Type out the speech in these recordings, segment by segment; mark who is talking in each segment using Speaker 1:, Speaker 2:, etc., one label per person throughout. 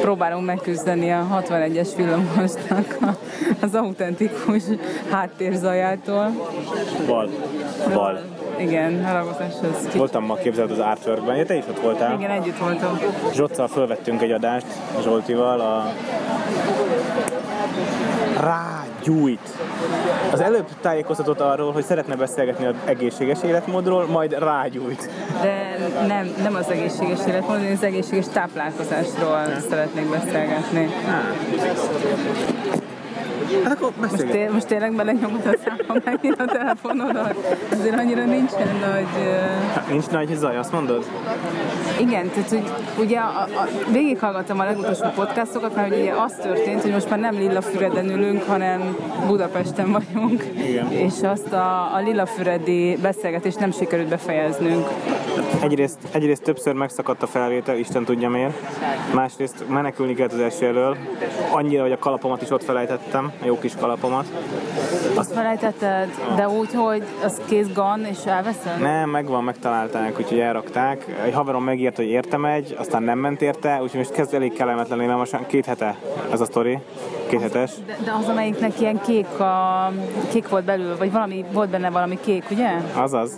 Speaker 1: próbálunk megküzdeni a 61-es villamosnak az autentikus háttérzajától.
Speaker 2: Val. Val.
Speaker 1: Igen, haragozáshoz. Kicsit.
Speaker 2: Voltam ma képzelt az Artworkben, ja, te is ott voltál.
Speaker 1: Igen, együtt voltam.
Speaker 2: Zsoccal fölvettünk egy adást Zsoltival a rágyújt. Az előbb tájékoztatott arról, hogy szeretne beszélgetni az egészséges életmódról, majd rágyújt.
Speaker 1: De nem, nem az egészséges életmód, hanem az egészséges táplálkozásról szeretnék beszélgetni.
Speaker 2: Hát akkor
Speaker 1: Most, té- most tényleg belenyomod a számba megint a telefonodat? Azért annyira nincsen nagy...
Speaker 2: Hát nincs nagy zaj, azt mondod?
Speaker 1: Igen, tehát hogy ugye a, a, végighallgattam a legutolsó podcastokat, mert ugye az történt, hogy most már nem Lillafüreden ülünk, hanem Budapesten vagyunk.
Speaker 2: Igen.
Speaker 1: És azt a, a Lillafüredi beszélgetést nem sikerült befejeznünk.
Speaker 2: Egyrészt, egyrészt többször megszakadt a felvétel, Isten tudja miért. Másrészt menekülni kellett az eső elől. Annyira, hogy a kalapomat is ott felejtettem, a jó kis kalapomat.
Speaker 1: Azt felejtetted, de úgy, hogy az kész gan, és elveszed?
Speaker 2: Nem, megvan, megtalálták, úgyhogy elrakták. Egy haverom megírt, hogy értem egy, aztán nem ment érte, úgyhogy most kezd elég kellemetlen lenni, mert most két hete ez a sztori. Két hetes.
Speaker 1: De, de az, amelyiknek ilyen kék, a, kék volt belül, vagy valami, volt benne valami kék, ugye?
Speaker 2: Azaz.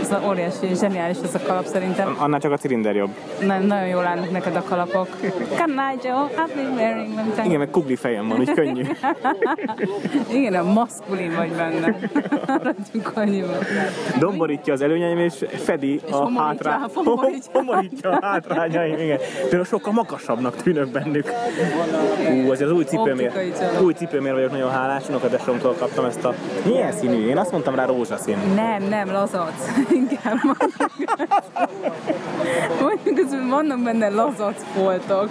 Speaker 1: Ez a óriási, zseniális ez a kalap szerintem.
Speaker 2: Annál csak a cilinder jobb.
Speaker 1: Nem, nagyon jól állnak neked a kalapok. Kanágyó, been wearing.
Speaker 2: Igen, meg kugli fejem van, úgy könnyű.
Speaker 1: Igen, a maszkulin vagy benne. Maradjunk annyiban.
Speaker 2: Domborítja az előnyeim, és fedi a
Speaker 1: homorítja,
Speaker 2: hátrá...
Speaker 1: homorítja.
Speaker 2: homorítja a hátrányaim, igen. Például sokkal magasabbnak tűnök bennük. Ú, azért az új cipőmért, új cipőmért vagyok nagyon hálás, unokatesomtól kaptam ezt a... Milyen színű? Én azt mondtam rá rózsaszín.
Speaker 1: Nem, nem, lazac. Inkább mondjuk az, hogy vannak benne lazac foltok.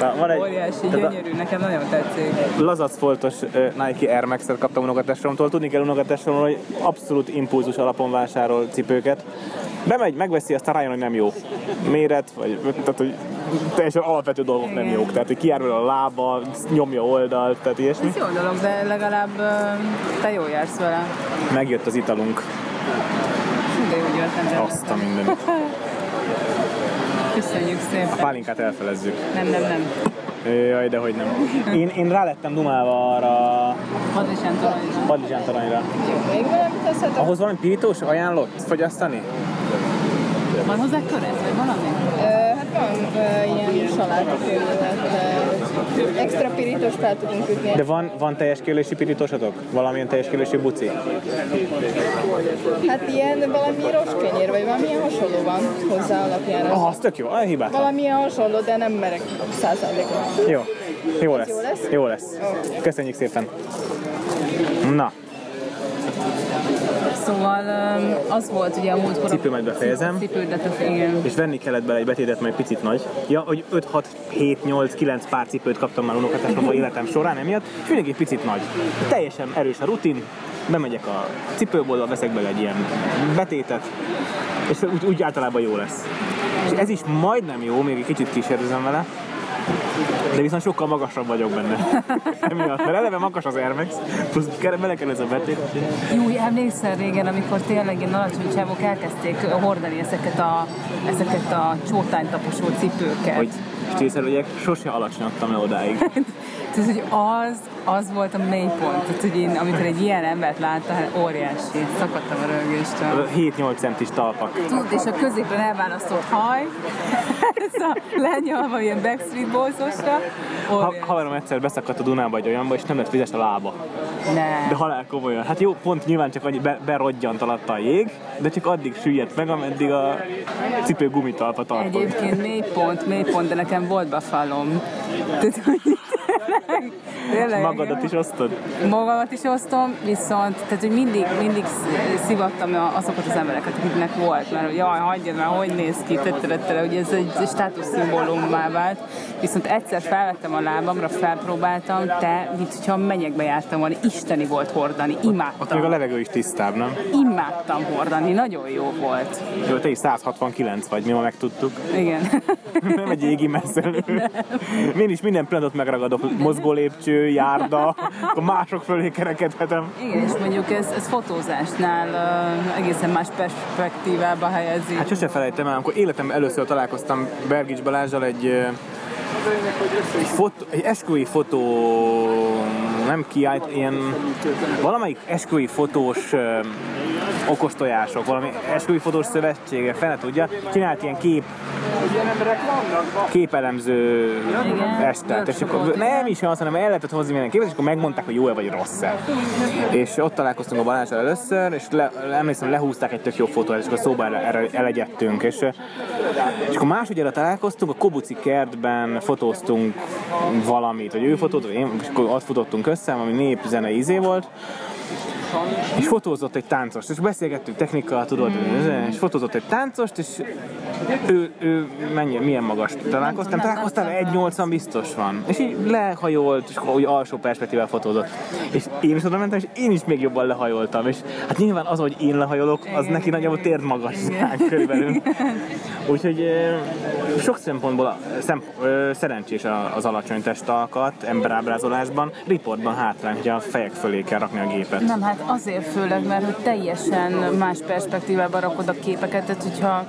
Speaker 2: Na, van egy-
Speaker 1: Óriási,
Speaker 2: tehát a-
Speaker 1: gyönyörű, nekem nagyon tetszik.
Speaker 2: lazacfoltos ö, Nike Air Max-et kaptam unokatesomtól. Tudni kell unokatesomról, hogy abszolút impulzus alapon vásárol cipőket. Bemegy, megveszi, aztán rájön, hogy nem jó. Méret, vagy tehát, hogy teljesen alapvető dolgok nem
Speaker 1: Igen.
Speaker 2: jók. Tehát, hogy vele a lába, nyomja oldalt, tehát ilyesmi.
Speaker 1: Ez jó dolog, de legalább te jól jársz vele.
Speaker 2: Megjött az italunk.
Speaker 1: De jó györtem.
Speaker 2: Azt a mindenit.
Speaker 1: Köszönjük
Speaker 2: A
Speaker 1: szépen.
Speaker 2: pálinkát elfelezzük.
Speaker 1: Nem, nem, nem.
Speaker 2: Jaj, de hogy nem. Én, én rálettem dumálva arra a
Speaker 1: Hadisán talajra.
Speaker 2: padlizsántaranyra.
Speaker 3: Még valamit teszhetek?
Speaker 2: Ahhoz valami pirítós ajánlott fogyasztani?
Speaker 1: Van hozzá köret, vagy valami?
Speaker 3: Ö, hát van ö, ilyen salátaféle, extra pirítóst fel tudunk ütni.
Speaker 2: De van, van teljes kiölési pirítósatok? Valamilyen teljes kiölési buci?
Speaker 3: Hát ilyen valami roskenyér, vagy valamilyen hasonló van hozzá alapjára.
Speaker 2: Ah, az tök jó, ah, hibátlan.
Speaker 3: Valamilyen hasonló, de nem merek százalékon.
Speaker 2: Jó, jó lesz.
Speaker 3: jó lesz?
Speaker 2: Jó lesz. Köszönjük szépen. Na,
Speaker 1: Szóval az volt ugye a múltkor...
Speaker 2: Cipőmet befejezem.
Speaker 1: Cipődet, igen.
Speaker 2: és venni kellett bele egy betétet, majd picit nagy. Ja, hogy 5, 6, 7, 8, 9 pár cipőt kaptam már unokatásomból életem során emiatt, és mindig egy picit nagy. Teljesen erős a rutin, bemegyek a cipőboltba, veszek bele egy ilyen betétet, és úgy, úgy általában jó lesz. És ez is majdnem jó, még egy kicsit kísérlezem vele, de viszont sokkal magasabb vagyok benne. Emiatt, mert eleve magas az Air Max, plusz kell- bele kell ez a betét.
Speaker 1: Jó, emlékszel régen, amikor tényleg ilyen alacsony csávok elkezdték hordani ezeket a, ezeket a csótánytaposó cipőket.
Speaker 2: Hogy és észrevegyek, sose alacsonyodtam le odáig.
Speaker 1: Tehát, hogy az, az volt a mélypont. Tehát, hogy én, amikor egy ilyen embert láttam, hát óriási, szakadtam a rögéstől.
Speaker 2: 7-8 centis talpak.
Speaker 1: Tudod, és a középen elválasztott haj, ez a lenyalva ilyen Backstreet Boys-osra,
Speaker 2: Ha, haverom egyszer beszakadt a Dunába egy olyanba, és nem lett vizes a lába.
Speaker 1: Ne.
Speaker 2: De halál komolyan. Hát jó, pont nyilván csak annyi be, berodjant alatta a jég, de csak addig süllyedt meg, ameddig a cipő gumitalpa tartott.
Speaker 1: Egyébként mélypont, mélypont, de nekem volt befalom. Tehát, hogy tényleg, tényleg,
Speaker 2: Magadat is osztod?
Speaker 1: magamat is osztom, viszont tehát, hogy mindig, mindig sz- szivattam azokat az embereket, akiknek volt, mert hogy jaj, hagyjad már, hogy néz ki, tetterettere, ugye ez egy státuszszimbólummá vált. Viszont egyszer felvettem a lábamra, felpróbáltam, te, mint hogyha menyekbe jártam volna, isteni volt hordani,
Speaker 2: Ott még a
Speaker 1: imádtam.
Speaker 2: levegő is tisztább, nem?
Speaker 1: Imádtam hordani, nagyon jó volt.
Speaker 2: Jó, te is 169 vagy, mi ma megtudtuk.
Speaker 1: Igen.
Speaker 2: Nem egy égi messzelő. Én is minden pillanatot megragadok mozgó lépcső, járda, akkor mások fölé kerekedhetem.
Speaker 1: Igen, és mondjuk ez, ez fotózásnál uh, egészen más perspektívába helyezi.
Speaker 2: Hát sose felejtem el, amikor életemben először találkoztam Bergics Balázsral egy, egy, fotó, egy esküvői fotó, nem kiállít, ilyen valamelyik esküvői fotós okostojások, valami esküvői fotós szövetsége, fene tudja, csinált ilyen kép képelemző estet, és akkor nem is az, hanem el lehetett hozni minden képet, és akkor megmondták, hogy jó-e vagy rossz-e. És ott találkoztunk a Balázsral először, és le, emlékszem, lehúzták egy tök jó fotót, és akkor szóba erre elegyedtünk, és, és akkor másodjára találkoztunk, a Kobuci kertben fotóztunk valamit, vagy ő fotót, vagy én, és akkor ott futottunk össze, ami népzene izé volt, és fotózott egy táncost, és beszélgettünk technika, tudod, és fotózott egy táncost, és ő, ő mennyi, milyen magas találkoztam,
Speaker 1: találkoztam.
Speaker 2: 1,80 biztos van. És így lehajolt, és úgy alsó perspektívával fotózott. És én is oda mentem, és én is még jobban lehajoltam. És hát nyilván az, hogy én lehajolok, az neki nagyjából térd magasság körülbelül. Úgyhogy sok szempontból szem, szerencsés az alacsony testalkat emberábrázolásban, riportban hátrány, hogy a fejek fölé kell rakni a gépet.
Speaker 1: Nem, hát azért főleg, mert hogy teljesen más perspektívában rakod a képeket, tehát hogyha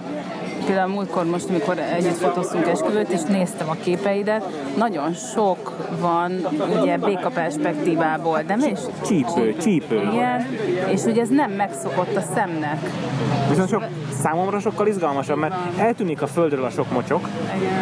Speaker 1: például múltkor most, amikor együtt fotóztunk esküvőt, és néztem a képeidet, nagyon sok van ugye béka perspektívából, de mi is?
Speaker 2: Csípő, csípő.
Speaker 1: Igen, és ugye ez nem megszokott a szemnek.
Speaker 2: Viszont sok, számomra sokkal izgalmasabb, mert eltűnik a földről a sok mocsok,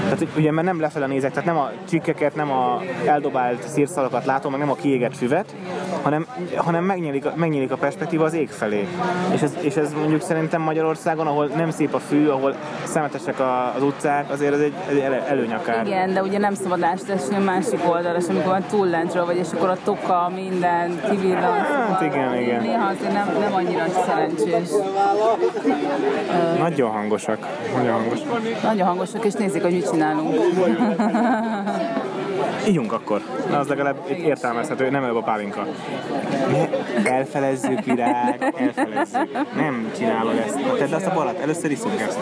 Speaker 2: tehát hogy ugye mert nem lefele nézek, tehát nem a csikkeket, nem a eldobált szírszalakat látom, meg nem a kiégett füvet, hanem, hanem megnyílik, a- megnyílik a perspektíva az ég felé. És ez, és ez mondjuk szerintem Magyarországon, ahol nem szép a fű, ahol szemetesek az utcák, azért ez egy, egy ele- előnyakár.
Speaker 1: Igen, de ugye nem szabad ásni a másik oldalra, és amikor van túl lentről vagy, és akkor a toka, minden kivillan.
Speaker 2: Hát
Speaker 1: szóval
Speaker 2: igen, igen.
Speaker 1: Néha azért nem, nem annyira szerencsés.
Speaker 2: Nagyon hangosak. Nagyon hangosak.
Speaker 1: Nagyon hangosak, és nézik, hogy mit csinálunk.
Speaker 2: Ígyunk akkor. Na, az legalább értelmezhető, nem előbb a pálinka. Ne, elfelezzük, virág, elfelezzük. Nem csinálod ezt. Tedd azt a balat, először iszunk ezt.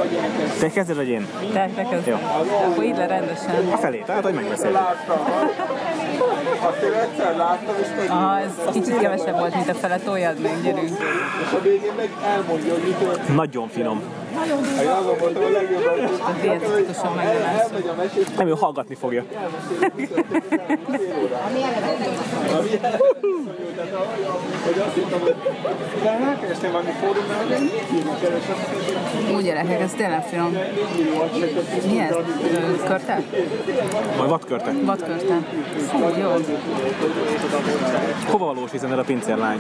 Speaker 2: Te kezded, vagy én?
Speaker 1: Te, te kezd.
Speaker 2: Jó.
Speaker 1: Akkor így le rendesen.
Speaker 2: A felé, tehát, hogy megbeszéljük.
Speaker 4: Azt én egyszer láttam, és meg
Speaker 1: Aha, ez kicsit kevesebb volt, mint a fele, toljad meg, gyerünk.
Speaker 4: és a végén meg elmondja, hogy mi történt.
Speaker 2: Nagyon finom.
Speaker 4: Azon voltam a legjobb, hogy
Speaker 1: A
Speaker 2: Nem, ő hallgatni fogja.
Speaker 4: hogy azt hittem, hogy de elkerestem valami fórumnál, hogy mit hívnak keresem,
Speaker 1: Úgy gyerekek, ez tényleg finom. Mi ez? Körte?
Speaker 2: Majd vadkörte.
Speaker 1: Vadkörte. Fú, jó.
Speaker 2: Hova valós hiszen a pincérlány?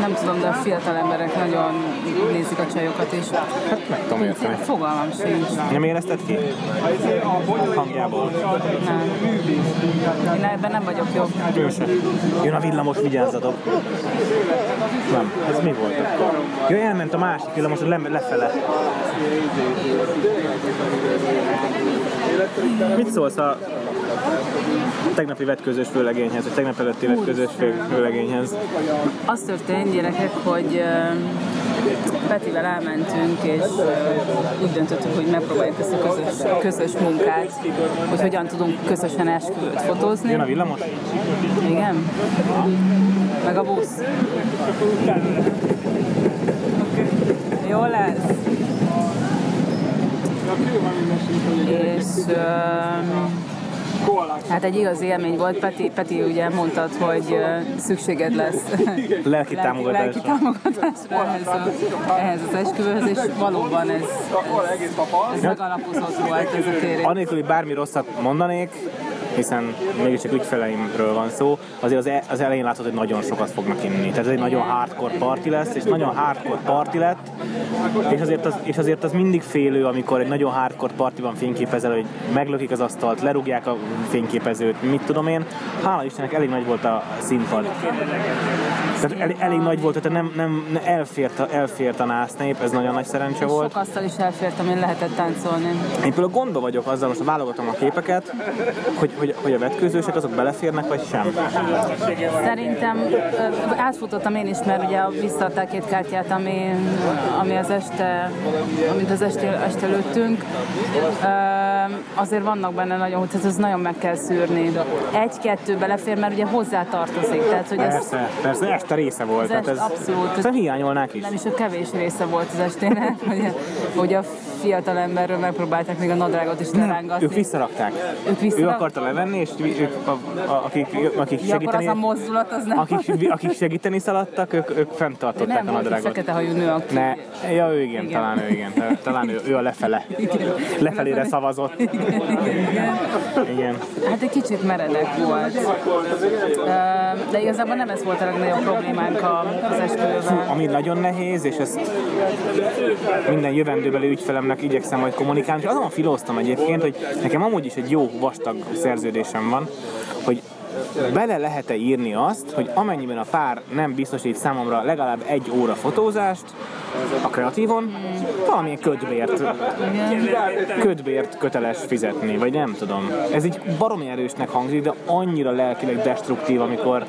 Speaker 1: Nem tudom, de a fiatal emberek nagyon nézik a csajokat, is.
Speaker 2: Nem tudom érteni.
Speaker 1: Fogalmam sincs.
Speaker 2: Nem érezted ki? Hangjából.
Speaker 1: Nem. Én ebben nem vagyok jobb.
Speaker 2: Se. Jön a villamos, vigyázzatok. Nem, ez mi volt akkor? Jó, elment a másik villamos, le, lefele. Mit szólsz a tegnapi vetközös főlegényhez, vagy tegnap előtti vetközös fő- főlegényhez?
Speaker 1: Az történt, gyerekek, hogy ö, Petivel elmentünk, és úgy döntöttük, hogy megpróbáljuk ezt a közös, közös munkát, hogy hogyan tudunk közösen esküvőt fotózni.
Speaker 2: Jön a villamos?
Speaker 1: Igen? Meg a busz. Jó lesz. És öm, hát egy igazi élmény volt. Peti, Peti ugye mondtad, hogy szükséged lesz
Speaker 2: Lelki támogatásra.
Speaker 1: lelki támogatásra ehhez, a, ehhez az esküvőhöz, és valóban ez, ez megalapozott volt ez a kérés.
Speaker 2: Anélkül, hogy bármi rosszat mondanék, hiszen mégiscsak ügyfeleimről van szó, azért az, e- az elején látod, hogy nagyon sokat fognak inni. Tehát ez egy nagyon hardcore party lesz, és nagyon hardcore party lett, és azért az, és azért az mindig félő, amikor egy nagyon hardcore partiban fényképezel, hogy meglökik az asztalt, lerúgják a fényképezőt, mit tudom én. Hála Istennek elég nagy volt a színpad. Tehát elég, elég nagy volt, tehát nem, nem, nem elfért, a, elfért a násznép, ez nagyon nagy szerencse volt.
Speaker 1: Sok asztal is elfért, amin lehetett táncolni.
Speaker 2: Én például gondba vagyok azzal, most válogatom a képeket, hogy, hogy, hogy a vetkőzősek azok beleférnek, vagy sem?
Speaker 1: Szerintem átfutottam én is, mert ugye visszaadták két kártyát, ami, ami az este, amit az este, este lőttünk. Azért vannak benne nagyon, tehát ez nagyon meg kell szűrni. Egy-kettő belefér, mert ugye hozzá tartozik. Tehát, hogy ez
Speaker 2: Persze, persze, este része volt.
Speaker 1: Az
Speaker 2: tehát
Speaker 1: est- abszolút.
Speaker 2: Szerintem hiányolnák is.
Speaker 1: nem is a kevés része volt az estének, hogy, hogy a fiatal emberről megpróbálták még a nadrágot is lerángatni.
Speaker 2: Ők visszarakták.
Speaker 1: Ők visszarak-
Speaker 2: Ő akarta levenni, és ők, a, a, akik, akik,
Speaker 1: Ja, akkor az
Speaker 2: segíteni,
Speaker 1: a mozdulat, az nem...
Speaker 2: akik, akik segíteni szaladtak, ők, ők fenntartották
Speaker 1: nem
Speaker 2: a nadrágot.
Speaker 1: fekete hajú nő, aki...
Speaker 2: Ne, ja, ő igen,
Speaker 1: Igen.
Speaker 2: talán ő igen. Talán ő, ő a lefele. Lefelére szavazott. Igen.
Speaker 1: Hát egy kicsit meredek volt. De igazából nem ez volt a legnagyobb problémánk az esküvővel.
Speaker 2: Ami nagyon nehéz, és ezt minden jövendőbeli ügyfelemnek igyekszem majd kommunikálni, és azon filóztam egyébként, hogy nekem amúgy is egy jó vastag szerződésem van, bele lehet-e írni azt, hogy amennyiben a pár nem biztosít számomra legalább egy óra fotózást a kreatívon, valamilyen ködbért, ködbért köteles fizetni, vagy nem tudom. Ez így baromi erősnek hangzik, de annyira lelkileg destruktív, amikor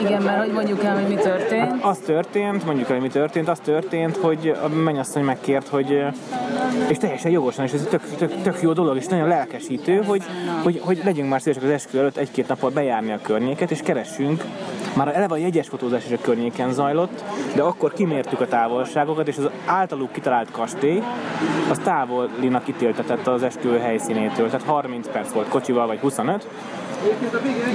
Speaker 1: Igen, mert hogy mondjuk el, hogy mi történt.
Speaker 2: az történt, mondjuk el, hogy mi történt, az történt, hogy a mennyasszony megkért, hogy és teljesen jogosan, és ez tök, tök, tök jó dolog, és nagyon lelkesítő, hogy, hogy, hogy legyünk már szívesek az eskü előtt egy-két nappal bejárni a környéket, és keressünk. Már eleve a jegyes fotózás is a környéken zajlott, de akkor kimértük a távolságokat, és az általuk kitalált kastély, az távolinak ítéltetett az eskü helyszínétől, tehát 30 perc volt kocsival, vagy 25,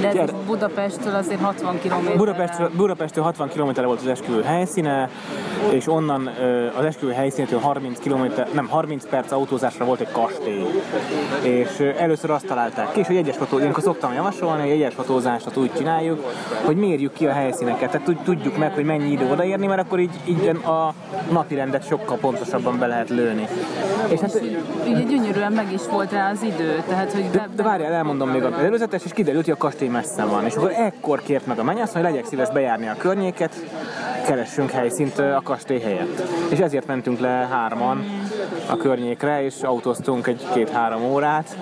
Speaker 1: De. Budapestről azért 60 km.
Speaker 2: Budapestről, Budapestről 60 km volt az esküvő helyszíne, és onnan az esküvő helyszínétől 30 km, nem 30 perc autózásra volt egy kastély. És először azt találták ki, és hogy egyes fotó, ilyenkor szoktam javasolni, hogy egyes fotózást úgy csináljuk, hogy mérjük ki a helyszíneket, tehát tud- tudjuk meg, hogy mennyi idő odaérni, mert akkor így, így a napi rendet sokkal pontosabban be lehet lőni. És hát
Speaker 1: Ugye gyönyörűen meg is volt rá az idő, tehát hogy
Speaker 2: de, de várjál, elmondom még az előzetes, és kiderült, hogy a kastély messze van. És akkor ekkor kért meg a mennyasszony, hogy legyek szíves bejárni a környéket, keressünk helyszínt a kastély helyett. És ezért mentünk le hárman a környékre, és autóztunk egy két-három órát,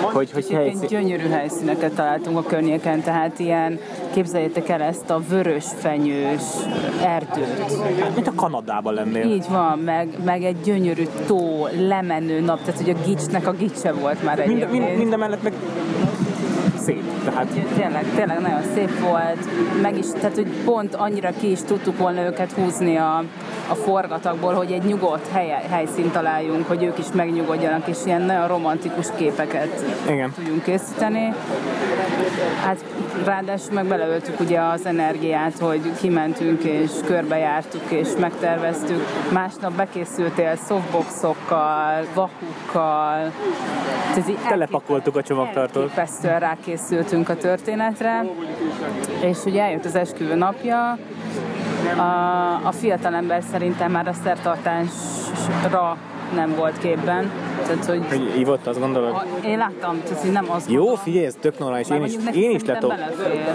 Speaker 2: hogy, hogy helyszín...
Speaker 1: gyönyörű helyszíneket találtunk a környéken, tehát ilyen, képzeljétek el ezt a vörös fenyős erdőt.
Speaker 2: Mint a Kanadában lennél.
Speaker 1: Így van, meg, meg egy gyönyörű tó, lemenő nap, tehát hogy a gicsnek a gicse volt már
Speaker 2: Mind,
Speaker 1: egyébként.
Speaker 2: mind, minden mellett meg szép. Tehát
Speaker 1: Tényleg, tényleg nagyon szép volt, meg is, tehát hogy pont annyira ki is tudtuk volna őket húzni a, a forgatagból, hogy egy nyugodt hely, helyszínt találjunk, hogy ők is megnyugodjanak, és ilyen nagyon romantikus képeket
Speaker 2: igen.
Speaker 1: tudjunk készíteni. Hát ráadásul meg beleöltük ugye az energiát, hogy kimentünk és körbejártuk és megterveztük. Másnap bekészültél softboxokkal, vakukkal.
Speaker 2: Telepakoltuk a csomagtartót.
Speaker 1: Elképesztően rákészültünk a történetre, és ugye eljött az esküvő napja, a, a fiatalember szerintem már a szertartásra nem volt képben. Tehát, hogy
Speaker 2: Hogy ívott, azt gondolod?
Speaker 1: a, én láttam, tehát hogy nem az
Speaker 2: Jó, figyelj, ez tök normális.
Speaker 1: Már
Speaker 2: Én is, én is letol...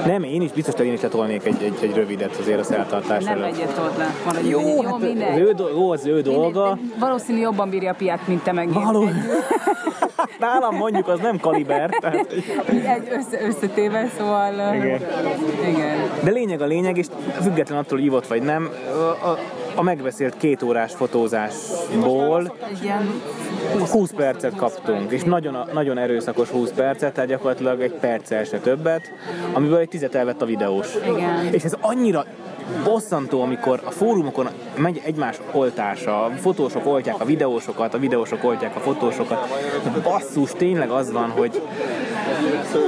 Speaker 2: Nem, én is biztos, hogy én is letolnék egy, egy, egy rövidet azért a szertartás
Speaker 1: Nem
Speaker 2: előtt.
Speaker 1: egyet ott le. Maradjunk
Speaker 2: Jó, hát az
Speaker 1: mindegy.
Speaker 2: ő, jó, az ő dolga.
Speaker 1: Valószínű jobban bírja a piát, mint te meg én.
Speaker 2: Való. Nálam mondjuk az nem kaliber. Tehát,
Speaker 1: Egy össze, összetéve, szóval...
Speaker 2: Igen.
Speaker 1: Igen.
Speaker 2: de lényeg a lényeg, és független attól, hogy ívott vagy nem, a, a, a megbeszélt két órás fotózásból
Speaker 1: Egy ilyen
Speaker 2: 20 percet kaptunk, és nagyon, nagyon erőszakos 20 percet, tehát gyakorlatilag egy perccel se többet, amiből egy tizet elvett a videós.
Speaker 1: Igen.
Speaker 2: És ez annyira bosszantó, amikor a fórumokon megy egymás oltása, a fotósok oltják a videósokat, a videósok oltják a fotósokat. Basszus, tényleg az van, hogy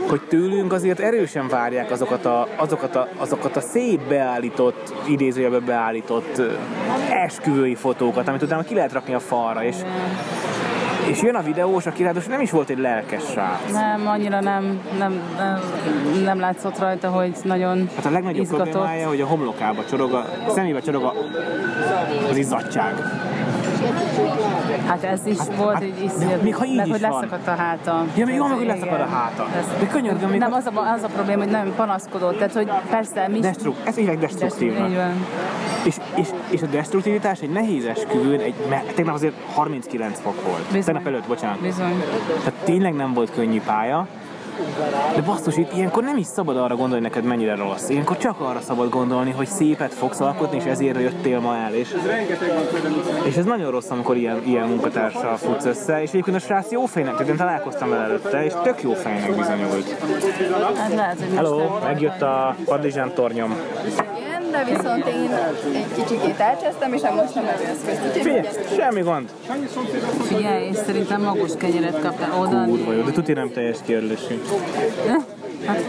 Speaker 2: hogy tőlünk azért erősen várják azokat a, azokat a, azokat a szép beállított, idézőjelbe beállított esküvői fotókat, amit utána ki lehet rakni a falra, és, és jön a videós, aki ráadásul nem is volt egy lelkes srác.
Speaker 1: Nem, annyira nem, nem, nem, nem látszott rajta, hogy nagyon
Speaker 2: Hát a legnagyobb
Speaker 1: izgatott.
Speaker 2: problémája, hogy a homlokába csorog, a szemébe csorog a, az izzadság.
Speaker 1: Hát ez is volt
Speaker 2: hát,
Speaker 1: iszonyat,
Speaker 2: még ha így
Speaker 1: meg
Speaker 2: is
Speaker 1: hogy leszakadt a háta.
Speaker 2: Ja, még meg, hogy
Speaker 1: Igen.
Speaker 2: leszakad a háta.
Speaker 1: Ez-
Speaker 2: De könyörgöm, még
Speaker 1: Nem, az a, az a probléma, hogy nem panaszkodott, tehát hogy persze mi.
Speaker 2: Destruk, ez. Így
Speaker 1: van.
Speaker 2: És, és, és a destruktivitás egy nehéz esküvőn, egy, mert tegnap azért 39 fok volt.
Speaker 1: Bizony.
Speaker 2: Tegnap előtt, bocsánat.
Speaker 1: Bizony.
Speaker 2: Tehát tényleg nem volt könnyű pálya, De basszus, itt ilyenkor nem is szabad arra gondolni neked mennyire rossz. Ilyenkor csak arra szabad gondolni, hogy szépet fogsz alkotni, és ezért jöttél ma el. És, és ez nagyon rossz, amikor ilyen, ilyen munkatársal futsz össze. És egyébként a srác jó fejnek, tehát én találkoztam vele előtte, és tök jó fejnek bizonyult.
Speaker 1: Hát lehet, hogy
Speaker 2: Hello, megjött a padlizsán tornyom.
Speaker 3: De viszont én egy kicsikét elcsesztem, és nem mostam evőeszközt. Mindjárt-
Speaker 2: semmi gond.
Speaker 1: Figyelj, és szerintem magos kenyeret kaptál oda.
Speaker 2: Kurva jó, de tuti nem teljes kiörlésű.
Speaker 1: Hát,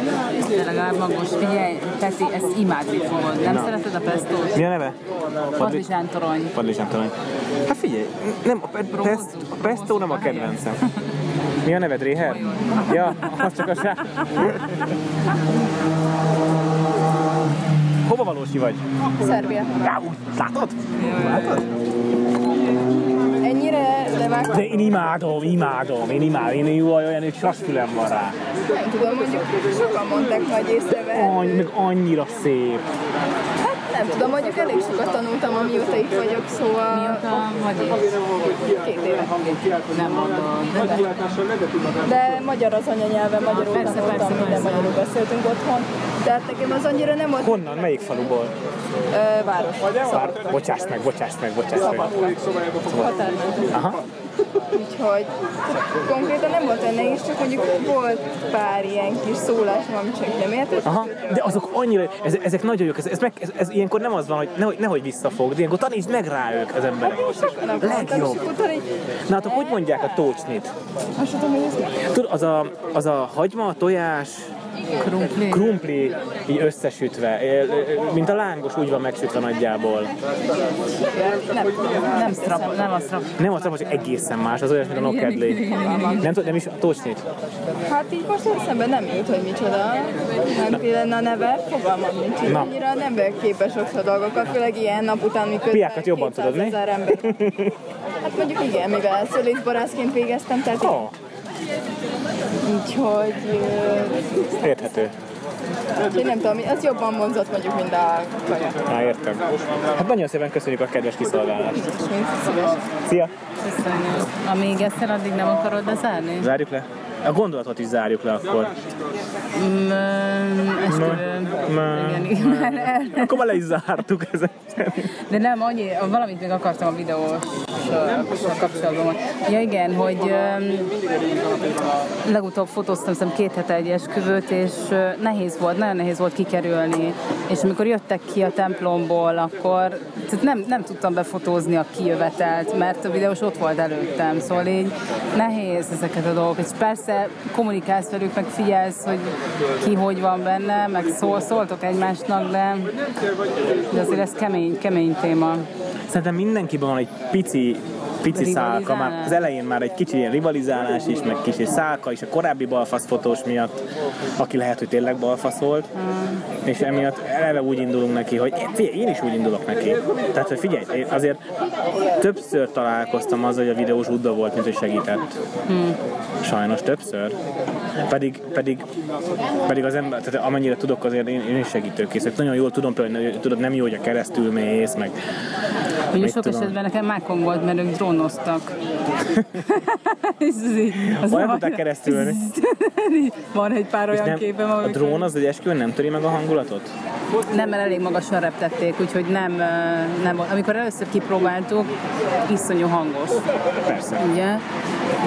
Speaker 1: de legalább magos. Figyelj, Peti, ezt imádni fogod. Nem szereted a pestót?
Speaker 2: Mi a neve?
Speaker 1: Padlizsán torony.
Speaker 2: Padlizsán torony. Hát figyelj, nem, a, pe- pest, a pesto nem a kedvencem. Mi a neved, Réher? Ja, az csak a sá... Hova valósi vagy?
Speaker 3: Szerbia.
Speaker 2: Já, úgy, látod? Látod?
Speaker 3: Ennyire levágtam,
Speaker 2: De én imádom, imádom, én imádom, én jó olyan, hogy sasfülem van rá.
Speaker 3: nem tudom, mondjuk sokan mondták, hogy észrevehet.
Speaker 2: Annyi, meg annyira szép.
Speaker 3: Hát nem tudom, mondjuk elég sokat tanultam, amióta itt vagyok, szóval
Speaker 1: Mióta vagy itt?
Speaker 3: két éve.
Speaker 1: Nem mondod. De,
Speaker 3: De magyar az anyanyelve, magyarul
Speaker 1: Persze,
Speaker 3: tanultam,
Speaker 1: persze,
Speaker 3: minden
Speaker 1: persze.
Speaker 3: magyarul beszéltünk otthon. Tehát nekem az annyira nem volt
Speaker 2: Honnan, melyik faluból?
Speaker 3: ö, város.
Speaker 2: Bár, bocsáss meg, bocsáss meg, bocsáss meg.
Speaker 3: Határmenti.
Speaker 2: Aha.
Speaker 3: Úgyhogy konkrétan nem volt olyan nehéz, csak mondjuk volt pár ilyen kis szólás, amit csak nem értett.
Speaker 2: Aha, de azok annyira, ez, ezek nagyon jók, ez, ez, meg, ez, ez, ilyenkor nem az van, hogy nehogy, nehogy visszafog, de ilyenkor tanítsd meg rá ők az emberek.
Speaker 3: Akartam,
Speaker 2: Legjobb. Na hát hogy mondják a tócsnit?
Speaker 3: azt tudom, hogy ez.
Speaker 2: Tudod, az a, az a hagyma, a tojás,
Speaker 1: krumpli.
Speaker 2: krumpli így összesütve, mint a lángos úgy van megsütve nagyjából.
Speaker 3: Nem.
Speaker 1: Nem strap, nem a strap.
Speaker 2: Nem az, hogy egészen más, az olyan, mint a nokedli. Nem nem is a tócsnit.
Speaker 3: Hát így most eszembe nem jut, hogy micsoda. Nem ki lenne a neve, fogalmam nincs. Így
Speaker 2: Na.
Speaker 3: annyira nem vagyok képes a dolgokat, főleg ilyen nap után, miközben
Speaker 2: Piákat jobban tudod, mi?
Speaker 3: 200 000 ember. Hát mondjuk igen, mivel szülészborászként végeztem, tehát
Speaker 2: oh,
Speaker 3: úgyhogy
Speaker 2: érthető.
Speaker 3: én nem tudom, az jobban vonzott mondjuk, mint a kaja.
Speaker 2: Na, értem. Hát nagyon szépen köszönjük a kedves kiszolgálást. Szia!
Speaker 1: Köszönjük. Amíg eszel, addig nem akarod lezárni?
Speaker 2: Zárjuk le? A gondolatot is zárjuk le akkor.
Speaker 1: Mm, esküvő.
Speaker 2: Ma-
Speaker 1: Igen, igen. Már el-
Speaker 2: Akkor már le is zártuk ezeket.
Speaker 1: De nem, annyi, valamit még akartam a videós kapcsolatban. Ja igen, hogy öm, legutóbb fotóztam szem két hete egy esküvőt, és ö, nehéz volt, nagyon nehéz volt kikerülni. És amikor jöttek ki a templomból, akkor tehát nem, nem tudtam befotózni a kijövetelt, mert a videós ott volt előttem. Szóval így nehéz ezeket a dolgokat. És persze kommunikálsz velük, meg figyelsz, hogy ki hogy van benne, meg szól, szóltok egymásnak, de, de azért ez kemény, kemény téma.
Speaker 2: Szerintem mindenkiben van egy pici pici szálka, már az elején már egy kicsi ilyen rivalizálás is, meg kicsi szálka is a korábbi balfasz fotós miatt, aki lehet, hogy tényleg balfasz volt, és emiatt eleve úgy indulunk neki, hogy figyelj, én is úgy indulok neki. Tehát, hogy figyelj, én azért többször találkoztam azzal, hogy a videós udda volt, mint hogy segített. Sajnos többször. Pedig, pedig, pedig az ember, tehát amennyire tudok, azért én, én is segítőkész. Nagyon jól tudom, például, hogy tudod, nem jó, hogy a keresztül mész, meg
Speaker 1: Ugye sok
Speaker 2: tudom.
Speaker 1: esetben nekem mákon volt, mert ők így- az
Speaker 2: Olyan tudták keresztülni.
Speaker 1: Van egy pár olyan
Speaker 2: nem,
Speaker 1: képem,
Speaker 2: a
Speaker 1: amikor...
Speaker 2: drón az egy esküvőn nem töri meg a hangulatot?
Speaker 1: Nem, mert elég magasan reptették, úgyhogy nem, nem. Amikor először kipróbáltuk, iszonyú hangos,
Speaker 2: Persze.
Speaker 1: ugye?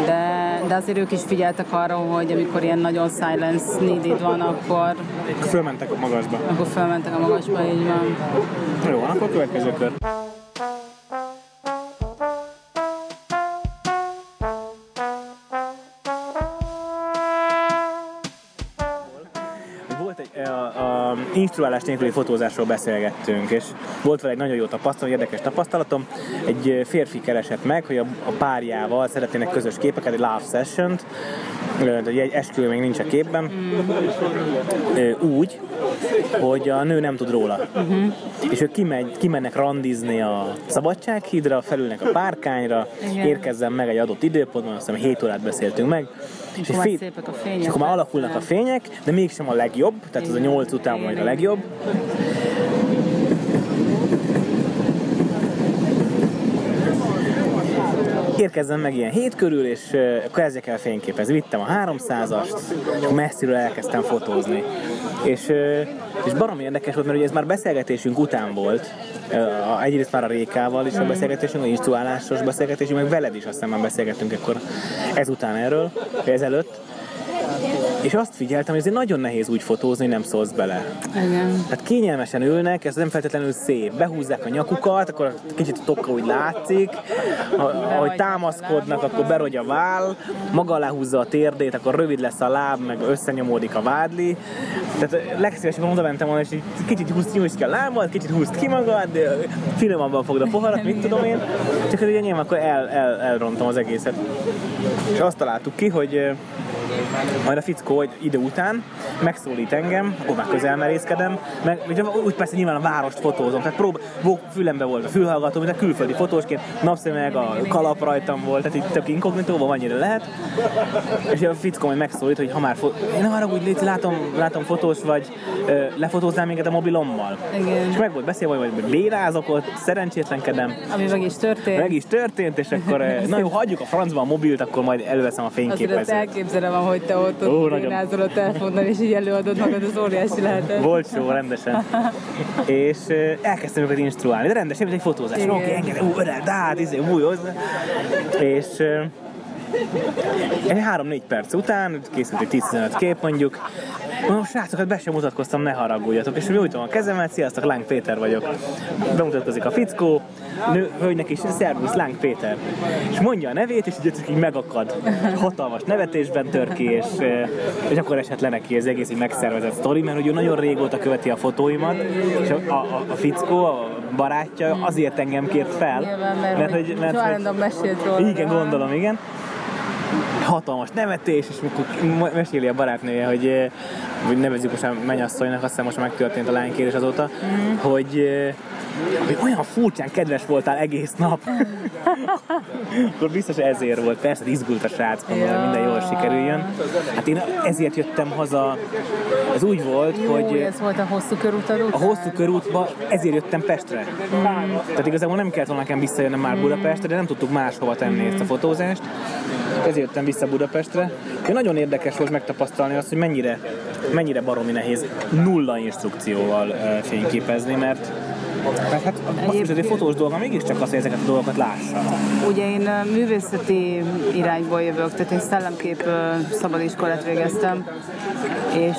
Speaker 1: De, de azért ők is figyeltek arra, hogy amikor ilyen nagyon silence needed van, akkor,
Speaker 2: Fölmentek a magasba.
Speaker 1: akkor felmentek a magasba, így van.
Speaker 2: Jó, akkor következő kör. Instruálás nélküli fotózásról beszélgettünk, és volt vele egy nagyon jó tapasztalat, érdekes tapasztalatom. Egy férfi keresett meg, hogy a, a párjával szeretnének közös képeket, egy love session-t, egy esküvő még nincs a képben, úgy, hogy a nő nem tud róla. Uh-huh. És ők kimegy, kimennek randizni a Szabadsághídra, felülnek a párkányra,
Speaker 1: Igen.
Speaker 2: érkezzen meg egy adott időpontban, azt hiszem 7 órát beszéltünk meg. És,
Speaker 1: már
Speaker 2: fél-
Speaker 1: szépek a fények,
Speaker 2: és akkor már alakulnak a fények, de mégsem a legjobb, tehát az a 8 után majd a legjobb. Érkezzem meg ilyen hét körül, és akkor kezdjek el fényképezni. Vittem a 300-ast, és messziről elkezdtem fotózni. És, ö, és baromi érdekes volt, mert ugye ez már beszélgetésünk után volt, a- egyrészt már a Rékával is a beszélgetésünk, a instruálásos beszélgetésünk, meg veled is aztán már beszélgettünk akkor ezután erről, ezelőtt. És azt figyeltem, hogy ez nagyon nehéz úgy fotózni, nem szólsz bele.
Speaker 1: Igen.
Speaker 2: Tehát kényelmesen ülnek, ez nem feltétlenül szép. Behúzzák a nyakukat, akkor kicsit a tokka úgy látszik, ahogy támaszkodnak, akkor berogy a váll, maga alá húzza a térdét, akkor rövid lesz a láb, meg összenyomódik a vádli. Tehát legszívesebben oda mentem volna, és így kicsit húzd, nyújtsd ki a lábad, kicsit húzd ki magad, de finomabban fogd a poharat, mit tudom én. Csak ugye nyilván akkor el, el, elrontom az egészet. És azt találtuk ki, hogy majd a fickó egy idő után megszólít engem, akkor már közel merészkedem, meg ugye úgy persze nyilván a várost fotózom, tehát prób, fülembe volt a fülhallgató, mint a külföldi fotósként, napszemeg, a kalap rajtam volt, tehát így tök inkognitóban annyira lehet. És a fickó majd megszólít, hogy ha már fo- én arra úgy légy, látom, látom fotós vagy, lefotóznál minket a mobilommal.
Speaker 1: Igen.
Speaker 2: És meg volt beszélve, hogy bérázok ott, szerencsétlenkedem,
Speaker 1: Ami meg is történt.
Speaker 2: meg is történt, és akkor na jó, hagyjuk a francba a mobilt, akkor majd előveszem a
Speaker 1: Azért azt
Speaker 2: fényképezőt.
Speaker 1: Ahogy te ott,
Speaker 2: Ó,
Speaker 1: ott
Speaker 2: nagyon.
Speaker 1: a telefonnal, és így előadod magad, az óriási lehetett.
Speaker 2: Volt show rendesen. és elkezdtem őket instruálni, de rendesen, mint egy fotózás. Oké, engedem, ú, öre, dát, izé, új, hozzá. És egy 3-4 perc után készült egy 10-15 kép mondjuk, Mondom, srácok, hát be sem mutatkoztam, ne haragudjatok. És nyújtom a kezemet, sziasztok, Láng Péter vagyok. Bemutatkozik a fickó, nő, hölgynek is, szervusz, Láng Péter. És mondja a nevét, és így, így megakad. Hatalmas nevetésben tör ki, és, eh, és akkor esett le neki az egész így megszervezett sztori, mert hogy ő nagyon régóta követi a fotóimat, és a, a, a, a fickó, a barátja azért engem kért fel.
Speaker 1: Nyilván, mert, mert hogy, hogy állandóan mesélt róla.
Speaker 2: igen, gondolom, igen. Hatalmas nevetés, és mikor meséli a barátnője, hogy, eh, hogy nevezzük most már mennyasszonynak, azt hiszem most megtörtént a lánykérés azóta, mm. hogy, eh, hogy olyan furcsán kedves voltál egész nap. Akkor biztos ezért volt. Persze, izgult a srác, gondolom, hogy minden jól sikerüljön. Hát én ezért jöttem haza. Ez úgy volt,
Speaker 1: Jó,
Speaker 2: hogy
Speaker 1: ez volt a hosszú körutad
Speaker 2: a hosszú körútba ezért jöttem Pestre. Mm. Tehát igazából nem kellett volna nekem visszajönnöm már Budapestre, de nem tudtuk máshova tenni ezt a fotózást. Ezért jöttem vissza Budapestre. És nagyon érdekes volt megtapasztalni azt, hogy mennyire, mennyire baromi nehéz nulla instrukcióval fényképezni, mert mert hát is, hogy egy fotós dolga mégiscsak az, hogy ezeket a dolgokat lássa.
Speaker 1: Ugye én művészeti irányból jövök, tehát én szellemkép szabadiskolát végeztem, és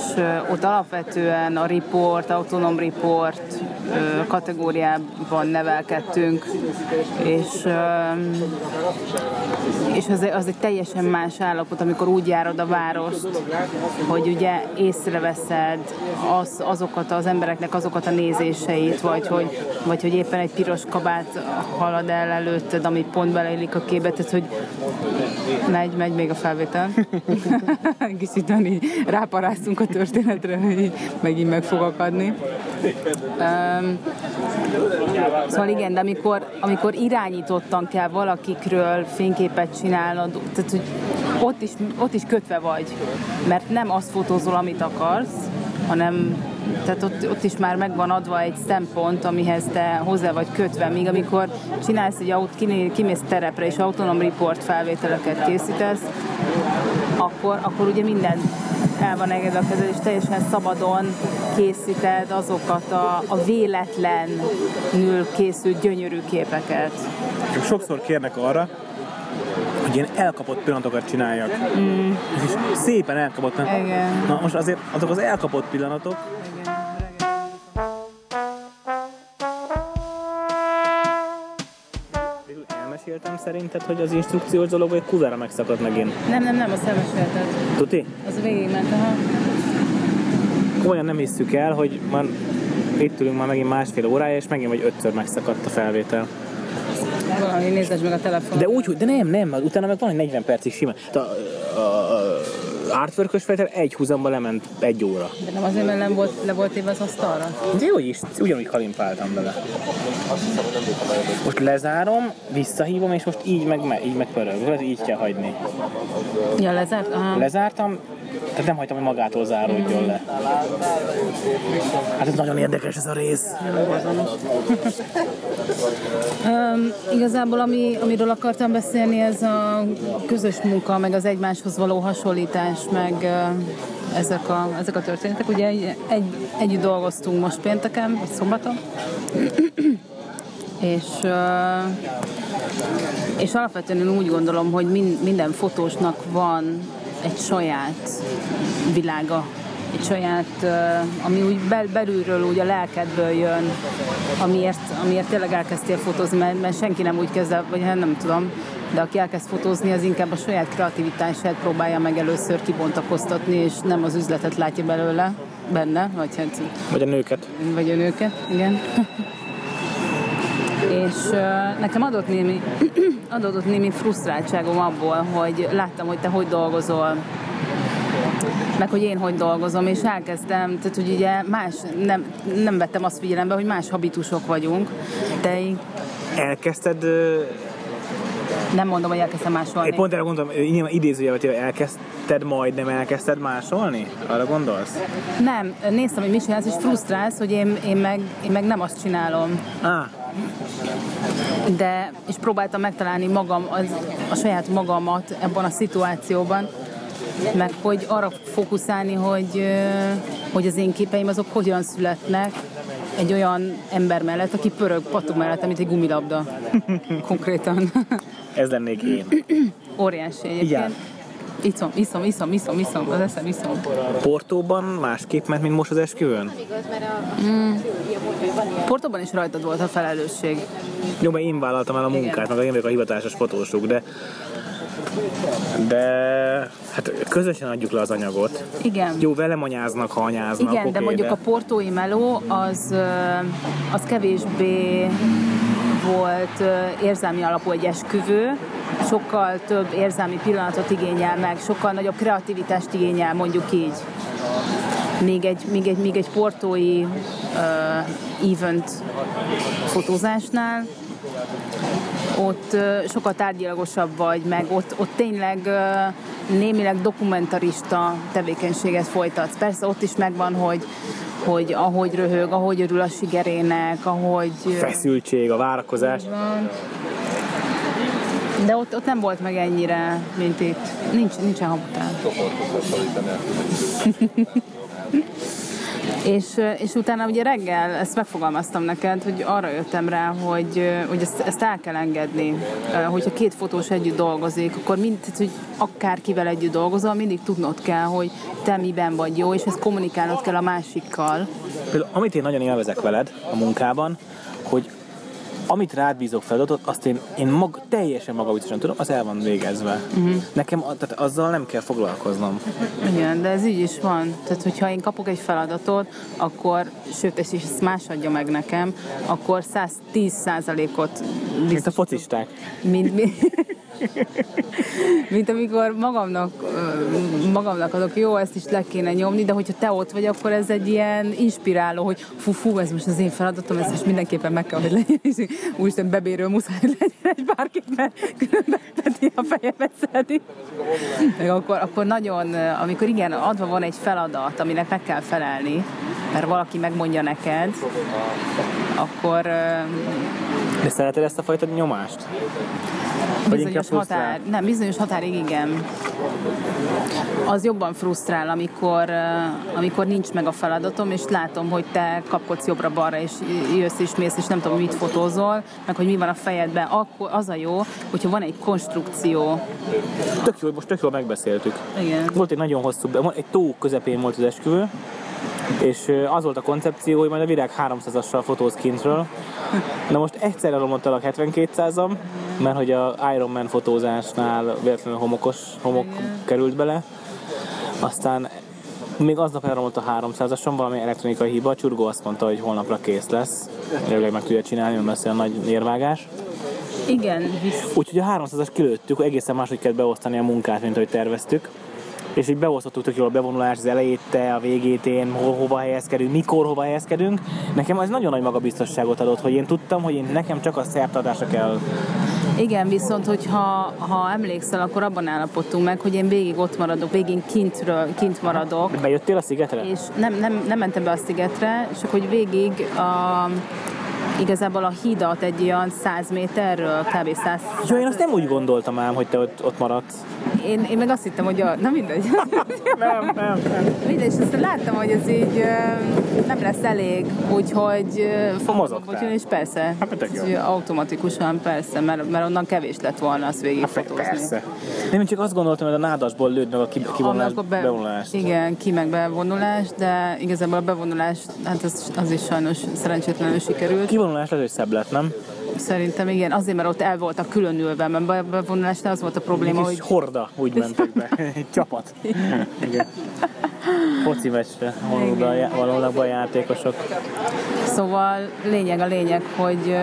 Speaker 1: ott alapvetően a report, autonóm report kategóriában nevelkedtünk, és, és az, az egy teljesen más állapot, amikor úgy járod a várost, hogy ugye észreveszed az, azokat az embereknek azokat a nézéseit, vagy hogy, vagy hogy éppen egy piros kabát halad el előtted, ami pont beleillik a képbe, tehát hogy megy, megy még a felvétel. Kicsit ráparáztunk a történetre, hogy így megint meg fog akadni. Szóval igen, de amikor, amikor irányítottan kell valakikről fényképet csinálnod, tehát hogy ott is, ott is kötve vagy, mert nem azt fotózol, amit akarsz, hanem tehát ott, ott is már megvan adva egy szempont, amihez te hozzá vagy kötve, míg amikor csinálsz egy aut, kimész terepre és autonóm report felvételeket készítesz, akkor, akkor ugye minden el van engedve a kezed, és teljesen szabadon készíted azokat a, a véletlenül készült gyönyörű képeket.
Speaker 2: És sokszor kérnek arra, hogy ilyen elkapott pillanatokat csináljak. Mm. És szépen elkapott.
Speaker 1: Igen.
Speaker 2: Na most azért azok az elkapott pillanatok, Végül elmeséltem szerinted, hogy az instrukciós dolog, vagy kuzára megszakadt megint.
Speaker 1: Nem, nem, nem, azt elmesélted.
Speaker 2: Tuti?
Speaker 1: Az végigment, aha.
Speaker 2: Komolyan nem hisszük el, hogy már itt ülünk már megint másfél órája, és megint vagy ötször megszakadt a felvétel.
Speaker 1: Valami nézd meg a telefon.
Speaker 2: De úgy, hogy de nem, nem, utána meg van egy 40 percig simán. Tehát a, a, a artwork felvétel egy húzamba lement egy óra.
Speaker 1: De nem azért, mert nem volt, le volt éve az asztalra?
Speaker 2: De jó is, ugyanúgy kalimpáltam bele. Most lezárom, visszahívom, és most így meg, me- így meg pörög. Így kell hagyni.
Speaker 1: Ja, lezárt? Aha.
Speaker 2: Lezártam, Tehát nem hagytam, hogy magától záródjon le. Hát ez nagyon érdekes ez a rész.
Speaker 1: Um, igazából ami, amiről akartam beszélni, ez a közös munka, meg az egymáshoz való hasonlítás, meg uh, ezek, a, ezek a történetek. Ugye egy, egy, együtt dolgoztunk most pénteken, vagy szombaton, és, uh, és alapvetően úgy gondolom, hogy min, minden fotósnak van egy saját világa, egy saját, ami úgy bel, belülről, úgy a lelkedből jön, amiért, amiért tényleg elkezdtél fotózni, mert, mert senki nem úgy kezd, el, vagy hát nem tudom, de aki elkezd fotózni, az inkább a saját kreativitását próbálja meg először kibontakoztatni, és nem az üzletet látja belőle, benne, vagy hát...
Speaker 2: Vagy a nőket.
Speaker 1: Vagy a nőket, igen. és nekem adott némi, adott némi frusztráltságom abból, hogy láttam, hogy te hogy dolgozol, meg hogy én hogy dolgozom, és elkezdtem, tehát hogy ugye más, nem, nem vettem azt figyelembe, hogy más habitusok vagyunk, én
Speaker 2: Elkezdted,
Speaker 1: nem mondom, hogy elkezdtem másolni.
Speaker 2: én pont erre gondolom, nyilván idézőjelben, hogy elkezdted majd, nem elkezdted másolni? Arra gondolsz?
Speaker 1: Nem, néztem, hogy mit csinálsz, és frusztrálsz, hogy én, én, meg, én meg nem azt csinálom.
Speaker 2: Ah,
Speaker 1: de és próbáltam megtalálni magam, az, a saját magamat ebben a szituációban, meg hogy arra fókuszálni, hogy, hogy az én képeim azok hogyan születnek egy olyan ember mellett, aki pörög patuk mellett, mint egy gumilabda. Konkrétan.
Speaker 2: ez lennék én.
Speaker 1: Óriási egyébként.
Speaker 2: Igen.
Speaker 1: Iszom, iszom, iszom, iszom, iszom, az eszem iszom.
Speaker 2: Portóban másképp ment, mint most az esküvőn?
Speaker 1: Portóban is rajtad volt a felelősség.
Speaker 2: Jó, mert én vállaltam el a munkát, meg én vagyok a hivatásos fotósuk, de de hát közösen adjuk le az anyagot.
Speaker 1: Igen.
Speaker 2: Jó, velem anyáznak, ha anyáznak,
Speaker 1: Igen, de
Speaker 2: oké,
Speaker 1: mondjuk a portói meló az, az kevésbé volt érzelmi alapú egy esküvő, sokkal több érzelmi pillanatot igényel meg, sokkal nagyobb kreativitást igényel, mondjuk így. Még egy, még egy, még egy portói uh, event fotózásnál ott ö, sokkal tárgyilagosabb vagy, meg ott, ott tényleg némileg dokumentarista tevékenységet folytatsz. Persze ott is megvan, hogy, hogy ahogy röhög, ahogy örül a sikerének, ahogy... ö,
Speaker 2: Feszültség, a várakozás.
Speaker 1: van. De ott, ott nem volt meg ennyire, mint itt. Nincs, nincsen habután. És, és utána ugye reggel ezt megfogalmaztam neked, hogy arra jöttem rá, hogy, hogy ezt, ezt el kell engedni. Hogyha két fotós együtt dolgozik, akkor mind, tehát, hogy akárkivel együtt dolgozol, mindig tudnod kell, hogy te miben vagy jó, és ezt kommunikálnod kell a másikkal.
Speaker 2: Például, amit én nagyon élvezek veled a munkában, amit rád bízok feladatot, azt én, én mag, teljesen magabiztosan tudom, az el van végezve. Uh-huh. Nekem tehát azzal nem kell foglalkoznom.
Speaker 1: Igen, de ez így is van. Tehát, hogyha én kapok egy feladatot, akkor, sőt, és ezt más adja meg nekem, akkor 110 százalékot
Speaker 2: Mint a focisták.
Speaker 1: mint, mint, mint amikor magamnak, magamnak adok, jó, ezt is le kéne nyomni, de hogyha te ott vagy, akkor ez egy ilyen inspiráló, hogy fú, fú, ez most az én feladatom, ez most mindenképpen meg kell, hogy legyen, úristen bebéről muszáj, legyen egy bárkit, mert különben Peti a fejemet szedi. Akkor, akkor nagyon, amikor igen, adva van egy feladat, aminek meg kell felelni, mert valaki megmondja neked, akkor
Speaker 2: De szereted ezt a fajta nyomást? Vagy
Speaker 1: bizonyos határ, nem, bizonyos határig igen. Az jobban frusztrál, amikor, amikor nincs meg a feladatom, és látom, hogy te kapkodsz jobbra-balra, és jössz és mész, és nem tudom, mit fotózol, meg hogy mi van a fejedben. Akkor az a jó, hogyha van egy konstrukció.
Speaker 2: Tök jó, most tök jól megbeszéltük.
Speaker 1: Igen.
Speaker 2: Volt egy nagyon hosszú, egy tó közepén volt az esküvő, és az volt a koncepció, hogy majd a virág 300-assal fotóz kintről. Na most egyszerre romlott el a 7200-am, mert hogy a Ironman fotózásnál véletlenül homokos homok került bele. Aztán még aznap elromlott a 300-asom, valami elektronikai hiba, a csurgó azt mondta, hogy holnapra kész lesz. Elvileg meg tudja csinálni, nem lesz olyan nagy érvágás.
Speaker 1: Igen, visz,
Speaker 2: Úgyhogy a 300-as kilőttük, egészen máshogy kellett beosztani a munkát, mint ahogy terveztük. És így beosztottuk tök jól a bevonulás, az elejét, te, a végét, én, ho- hova helyezkedünk, mikor hova helyezkedünk. Nekem az nagyon nagy magabiztosságot adott, hogy én tudtam, hogy én nekem csak a szertartásra kell
Speaker 1: Igen, viszont hogyha ha emlékszel, akkor abban állapodtunk meg, hogy én végig ott maradok, végig kintről, kint maradok,
Speaker 2: Bejöttél a szigetre?
Speaker 1: és nem, nem, nem mentem be a szigetre, csak hogy végig a, igazából a hídat egy olyan 100 méterről, kb. 100
Speaker 2: Jó, én azt nem úgy gondoltam ám, hogy te ott, ott maradsz.
Speaker 1: én, én meg azt hittem, hogy a... Na mindegy.
Speaker 2: Nem, nem, nem.
Speaker 1: mindegy, és aztán láttam, hogy ez így nem lesz elég, úgyhogy fogom és persze.
Speaker 2: Hát,
Speaker 1: automatikusan persze, mert, mert onnan kevés lett volna azt végig fotózni.
Speaker 2: Persze. Nem, csak azt gondoltam, hogy a nádasból lőd meg a ki- kivonulás,
Speaker 1: be,
Speaker 2: bevonulást.
Speaker 1: Igen, ki meg bevonulás, de igazából a bevonulás, hát az, az is sajnos szerencsétlenül sikerült.
Speaker 2: Kivonulás lehet, hogy szebb lett, nem?
Speaker 1: Szerintem igen, azért, mert ott el voltak különülve, mert be- bevonulásnál az volt a probléma, hogy
Speaker 2: horda, úgy mentek be. Egy csapat. Igen. Foci meccsre vonulnak be- a játékosok.
Speaker 1: Szóval lényeg a lényeg, hogy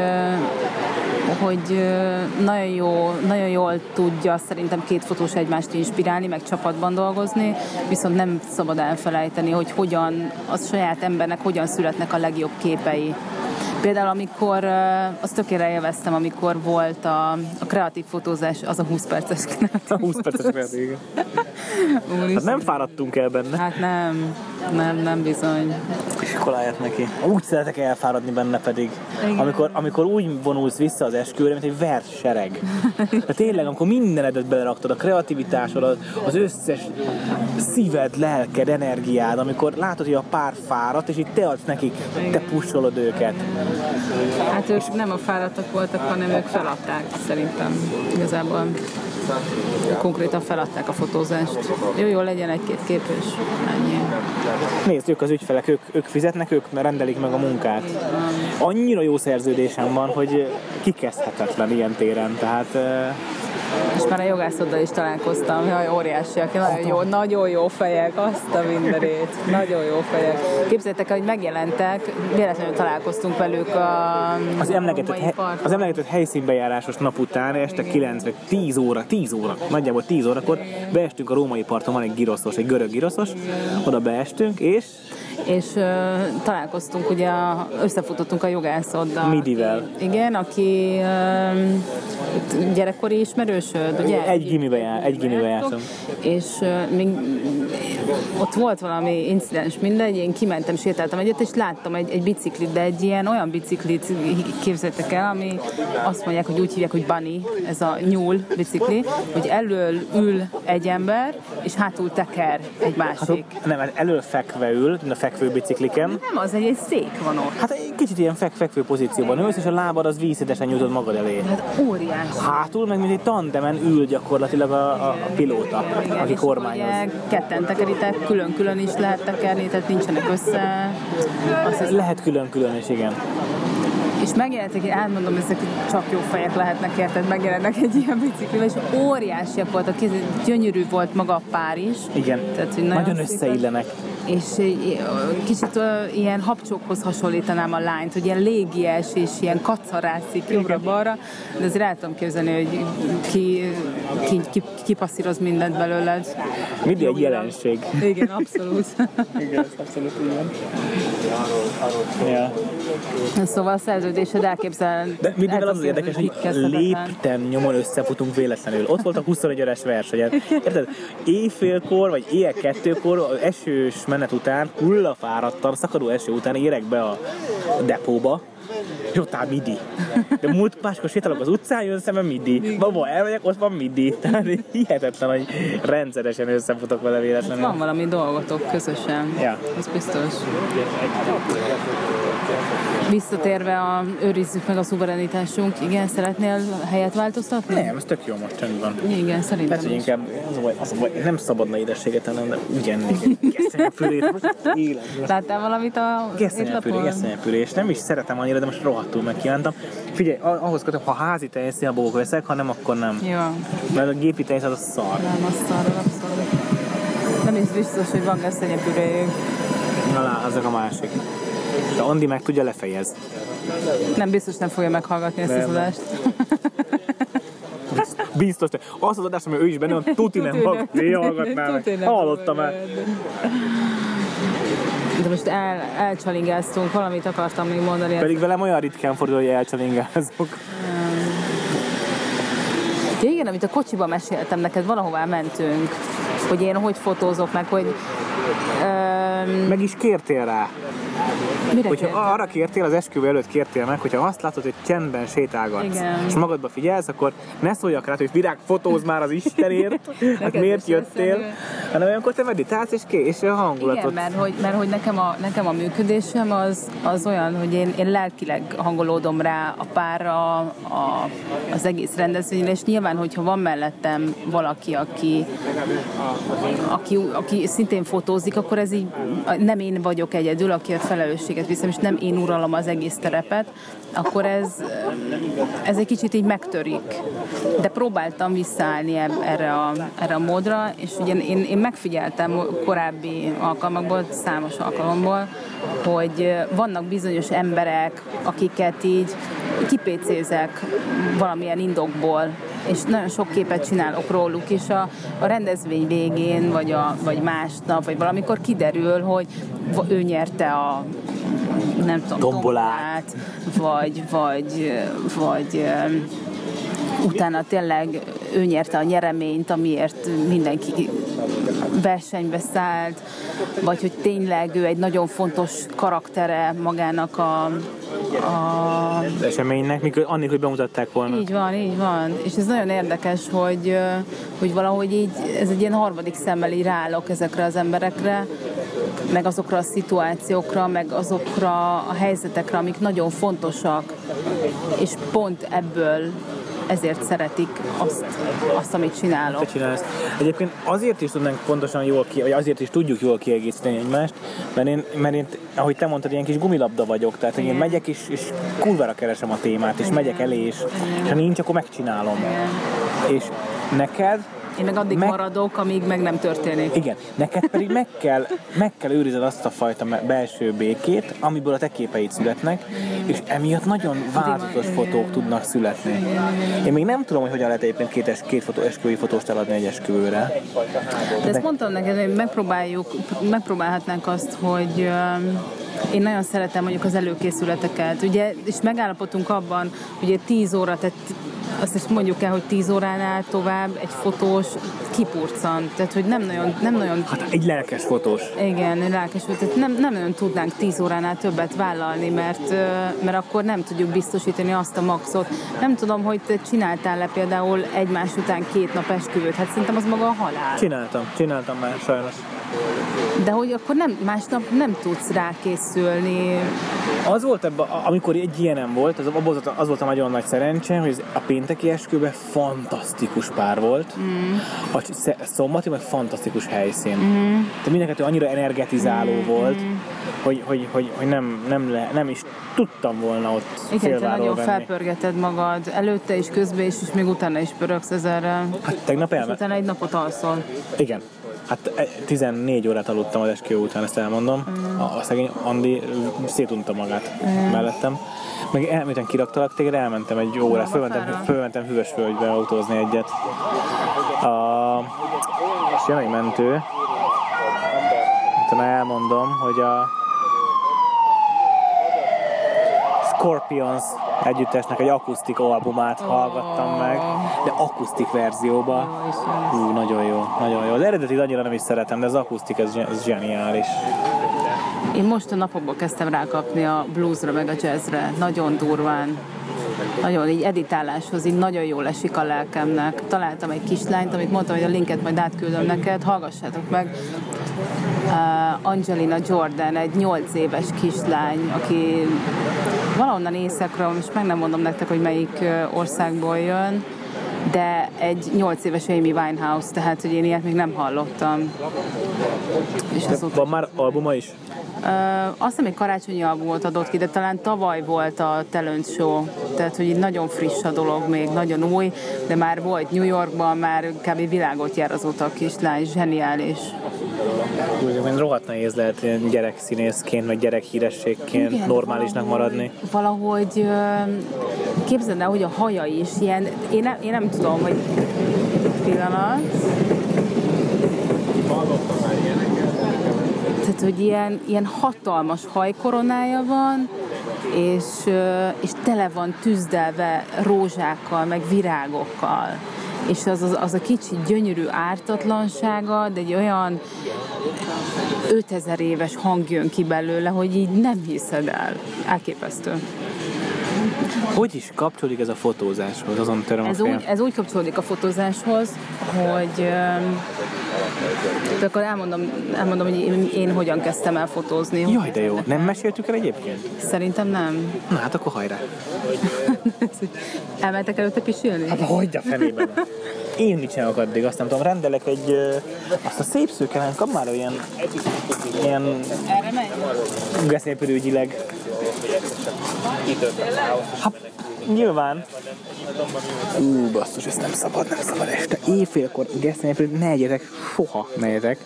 Speaker 1: hogy nagyon, jó, nagyon jól tudja szerintem két fotós egymást inspirálni, meg csapatban dolgozni, viszont nem szabad elfelejteni, hogy hogyan a saját embernek hogyan születnek a legjobb képei. Például amikor, azt tökéletesen élveztem, amikor volt a, a kreatív fotózás, az a 20 perces kreatív
Speaker 2: 20 perces kreatív.
Speaker 1: Úristen.
Speaker 2: Hát nem fáradtunk el benne.
Speaker 1: Hát nem, nem, nem bizony.
Speaker 2: Iskoláját neki. Úgy szeretek elfáradni benne pedig.
Speaker 1: Igen.
Speaker 2: Amikor, amikor úgy vonulsz vissza az esküvőre, mint egy vert sereg. De tényleg, amikor mindenedet beleraktad, a kreativitásod, az, az összes szíved, lelked, energiád, amikor látod, hogy a pár fáradt, és itt te adsz nekik, te pusolod őket.
Speaker 1: Hát ők nem a fáradtak voltak, hanem ők feladták szerintem igazából. Konkrétan feladták a fotózást. Jó, jó, legyen egy-két kép, és ennyi.
Speaker 2: Nézd, ők az ügyfelek, ők, ők fizetnek, ők rendelik meg a munkát. Annyira jó szerződésem van, hogy kikezdhetetlen ilyen téren, tehát eh,
Speaker 1: És már a jogászoddal is találkoztam, jaj, óriásiak, nagyon jó, nagyon jó fejek, azt a mindenét, nagyon jó fejek. Képzeljétek el, hogy megjelentek, véletlenül találkoztunk velük a
Speaker 2: az emlegetett, he, az emlegetett helyszínbejárásos nap után, este 9 vagy 10 óra, 10 óra, nagyjából 10 órakor beestünk a római parton, van egy giroszos, egy görög giroszos, oda beestünk, és
Speaker 1: és uh, találkoztunk, ugye összefutottunk a jogászoddal.
Speaker 2: Midivel.
Speaker 1: Igen, aki uh, gyerekkori ismerősöd, ugye?
Speaker 2: egy gimibe, jár, egy gimibe jártam.
Speaker 1: És uh, még ott volt valami incidens, mindegy, én kimentem, sétáltam egyet, és láttam egy, egy biciklit, de egy ilyen olyan biciklit képzeltek el, ami azt mondják, hogy úgy hívják, hogy bunny, ez a nyúl bicikli, hogy elől ül egy ember, és hátul teker egy másik.
Speaker 2: Nem, hát elől fekve ül, a fekvő bicikliken,
Speaker 1: Nem az, egy, egy szék van ott.
Speaker 2: Hát egy kicsit ilyen fek, fekvő pozícióban ülsz, és a lábad az vízszintesen nyújtod magad elé.
Speaker 1: Hát óriási.
Speaker 2: Hátul meg mint egy tandemen ül gyakorlatilag a, a, a pilóta, aki
Speaker 1: És
Speaker 2: kormányoz.
Speaker 1: ugye ketten tekeritek, külön-külön is lehet tekerni, tehát nincsenek össze. Azt hiszem,
Speaker 2: Lehet külön-külön is, igen.
Speaker 1: és megjelentek, én átmondom, ezek csak jó fejek lehetnek, érted? Megjelennek egy ilyen biciklivel, és óriásiak voltak, gyönyörű volt maga a pár is.
Speaker 2: Igen,
Speaker 1: Tehát, nagyon
Speaker 2: nagyon összeillenek.
Speaker 1: És így, kicsit ilyen habcsókhoz hasonlítanám a lányt, hogy ilyen légies és ilyen kacarászik jobbra-balra, de azért el tudom képzelni, hogy ki, ki, ki, kipasszíroz mindent belőled.
Speaker 2: Mindig egy jelenség.
Speaker 1: Igen, abszolút.
Speaker 2: Igen, abszolút igen. Ja.
Speaker 1: szóval a szerződésed elképzel.
Speaker 2: De mivel az az érdekes, hogy lépten nyomon összefutunk véletlenül. Ott volt a 21 órás versenyen. Érted? Éjfélkor, vagy éjjel kettőkor, esős menet után, hullafáradtan, szakadó eső után érek be a depóba, ott áll midi. De múlt máskor sétálok az utcán, jön szemben midi. Baba, elmegyek, ott van midi. Tehát hihetetlen, hogy rendszeresen összefutok vele véletlenül.
Speaker 1: Van valami dolgotok közösen.
Speaker 2: Ja.
Speaker 1: Ez biztos. Visszatérve a őrizzük meg a szuverenitásunk, igen, szeretnél helyet változtatni?
Speaker 2: Nem, ez tök jó most csendben.
Speaker 1: Igen, szerintem
Speaker 2: Lehet, hogy inkább az a baj, az a baj, nem szabadna édességet ennem, de. Most életben.
Speaker 1: Láttál valamit a étlapon?
Speaker 2: gesztenyepüré, és nem is szeretem annyira, de most rohadtul megkívántam. Figyelj, ah- ahhoz kötöm, ha házi tejszínabók veszek, ha nem, akkor nem.
Speaker 1: Jó,
Speaker 2: Mert a gépi tejsz az a szar.
Speaker 1: nem azt szarral, abszolút. Nem is biztos, hogy van gesztenyepüréjük.
Speaker 2: Na lá, azok a másik. De Andi meg tudja lefejez.
Speaker 1: Nem biztos nem fogja meghallgatni ezt az adást.
Speaker 2: Biztos, te. azt az adást, ami ő is benne van, tuti nem hallgat. Én hallgatnám
Speaker 1: Tuti
Speaker 2: meg. Hallottam el.
Speaker 1: De most el, elcsalingáztunk, valamit akartam még mondani.
Speaker 2: Pedig velem olyan ritkán fordul, hogy elcsalingázok.
Speaker 1: amit a kocsiban meséltem neked, valahová mentünk, hogy én hogy fotózok meg, hogy öm,
Speaker 2: Meg is kértél rá.
Speaker 1: Mire
Speaker 2: Hogyha
Speaker 1: kértem?
Speaker 2: arra kértél, az esküvő előtt kértél meg, hogyha azt látod, hogy csendben sétálgatsz,
Speaker 1: Igen.
Speaker 2: és magadba figyelsz, akkor ne szóljak rá, hogy virág, fotóz már az Istenért, hát miért jöttél,
Speaker 1: eszedbe.
Speaker 2: hanem olyankor te meditálsz, és, ké, és a hangulatot.
Speaker 1: Igen, mert hogy, mert hogy nekem, a, nekem a működésem az, az olyan, hogy én, én lelkileg hangolódom rá a párra, a, az egész rendezvényre, és nyilván, hogyha van mellettem valaki, aki, aki, aki szintén fotózik, akkor ez így nem én vagyok egyedül, aki a felelősséget viszem, és nem én uralom az egész terepet, akkor ez, ez egy kicsit így megtörik. De próbáltam visszaállni erre a, erre a módra, és ugye én, én megfigyeltem korábbi alkalmakból, számos alkalomból, hogy vannak bizonyos emberek, akiket így kipécézek valamilyen indokból, és nagyon sok képet csinálok róluk, és a, a rendezvény végén, vagy, a, vagy másnap, vagy valamikor kiderül, hogy ő nyerte a nem tudom,
Speaker 2: Tombolát.
Speaker 1: tombolát, vagy, vagy, vagy öm, utána tényleg ő nyerte a nyereményt, amiért mindenki versenybe szállt, vagy hogy tényleg ő egy nagyon fontos karaktere magának a, a
Speaker 2: Az eseménynek, mikor annélkül, hogy bemutatták volna.
Speaker 1: így van, így van. És ez nagyon érdekes, hogy, hogy valahogy így, ez egy ilyen harmadik szemmel így ráállok ezekre az emberekre, meg azokra a szituációkra, meg azokra a helyzetekre, amik nagyon fontosak, és pont ebből ezért szeretik azt, azt amit csinálok.
Speaker 2: Te csinálsz. Egyébként azért is tudnánk pontosan jól ki, vagy azért is tudjuk jól kiegészíteni egymást, mert én, mert én ahogy te mondtad, ilyen kis gumilabda vagyok, tehát hogy én
Speaker 1: Igen.
Speaker 2: megyek és, és kurvára keresem a témát, és megyek elé, és, és ha nincs, akkor megcsinálom. És neked
Speaker 1: Én meg addig
Speaker 2: Meg-
Speaker 1: maradok, amíg meg nem történik.
Speaker 2: Igen, neked pedig meg kell, meg kell őrizned azt a fajta belső békét, amiből a te képeid születnek, és emiatt nagyon változatos fotók tudnak születni. Én még nem tudom, hogy hogyan lehet egyébként két, es, két fotó, esküvői fotóst eladni egy esküvőre.
Speaker 1: De ezt mondtam neked, hogy megpróbáljuk, megpróbálhatnánk azt, hogy én nagyon szeretem mondjuk az előkészületeket, ugye, és megállapodtunk abban, hogy egy 10 óra, tehát azt is mondjuk el, hogy 10 óránál tovább egy fotós kipurcan, tehát hogy nem nagyon, nem nagyon
Speaker 2: Hát egy lelkes fotós.
Speaker 1: igen, egy lelkes. Tehát nem, nem nagyon tudnánk 10 óránál többet vállalni, mert, mert akkor nem tudjuk biztosítani azt a maxot. Nem tudom, hogy te csináltál-e például egymás után két nap esküvőt. Hát szerintem az maga a halál.
Speaker 2: Csináltam, csináltam már sajnos.
Speaker 1: De hogy akkor nem, másnap nem tudsz rákészülni.
Speaker 2: Az volt ebben, amikor egy ilyenem volt, az, az volt a nagyon nagy szerencse, hogy a pénteki esküvőben fantasztikus pár volt, mm. a sz- szombati meg fantasztikus helyszín. Mm. De mindenkettő annyira energetizáló mm. volt, hogy, hogy, hogy, hogy nem, nem, le, nem is tudtam volna ott
Speaker 1: Igen, te nagyon
Speaker 2: venni.
Speaker 1: felpörgeted magad, előtte is, közben is, és még utána is pörögsz ezerrel.
Speaker 2: Hát tegnap
Speaker 1: És
Speaker 2: elme...
Speaker 1: utána egy napot alszol.
Speaker 2: Igen. Hát e- 14 órát aludtam az esküvő után, ezt elmondom.
Speaker 1: Mm.
Speaker 2: A, a szegény Andi szétunta magát mellettem. Meg el, miután kiraktalak téged, elmentem egy órát, fölmentem, fölmentem Hüvesvölgybe autózni egyet. A, és jön egy mentő. Utána elmondom, hogy a Scorpions együttesnek egy akusztik albumát hallgattam meg, de akusztik verzióba. Ú, nagyon jó, nagyon jó. Az eredetit annyira nem is szeretem, de az akusztik, ez, ez zseniális.
Speaker 1: Én most a napokban kezdtem rákapni a bluesra meg a jazzre. Nagyon durván. Nagyon így editáláshoz így nagyon jól esik a lelkemnek. Találtam egy kislányt, amit mondtam, hogy a linket majd átküldöm neked, hallgassátok meg. Uh, Angelina Jordan, egy 8 éves kislány, aki valahonnan északról, most meg nem mondom nektek, hogy melyik országból jön, de egy 8 éves Amy Winehouse, tehát hogy én ilyet még nem hallottam. És azóta
Speaker 2: Van már albuma is?
Speaker 1: Ö, azt hiszem, egy karácsonyi albumot adott ki, de talán tavaly volt a Talent Show, tehát hogy így nagyon friss a dolog, még nagyon új, de már volt New Yorkban, már kb. világot jár azóta a kislány, zseniális.
Speaker 2: Úgy, rohadt nehéz lehet ilyen gyerekszínészként, meg gyerekhírességként
Speaker 1: Igen,
Speaker 2: normálisnak
Speaker 1: valahogy-
Speaker 2: maradni.
Speaker 1: Valahogy képzeld el, hogy a haja is ilyen, én nem, én nem tudom, hogy pillanat. Tehát, hogy ilyen, ilyen hatalmas hajkoronája van, és, és tele van tüzdelve rózsákkal, meg virágokkal. és az, az, az a kicsi gyönyörű ártatlansága, de egy olyan 5000 éves hang jön ki belőle, hogy így nem hiszed el. Elképesztő.
Speaker 2: Hogy is kapcsolódik ez a fotózáshoz? Azon töröm a
Speaker 1: Ez
Speaker 2: fejem.
Speaker 1: úgy, ez úgy kapcsolódik a fotózáshoz, hogy de akkor elmondom, elmondom, hogy én, én hogyan kezdtem el fotózni.
Speaker 2: Jaj, de jó. Nem meséltük el egyébként?
Speaker 1: Szerintem nem.
Speaker 2: Na hát akkor hajrá.
Speaker 1: Elmentek előtte pisilni?
Speaker 2: Hát hogy a fenében? Én mit csinálok addig, azt nem tudom, rendelek egy, azt a szép szőke, kap már olyan, ilyen Hát, nyilván. Ú, basszus, ez nem szabad, nem szabad este. Éjfélkor geszélpörő, ne egyetek, soha ne egyetek.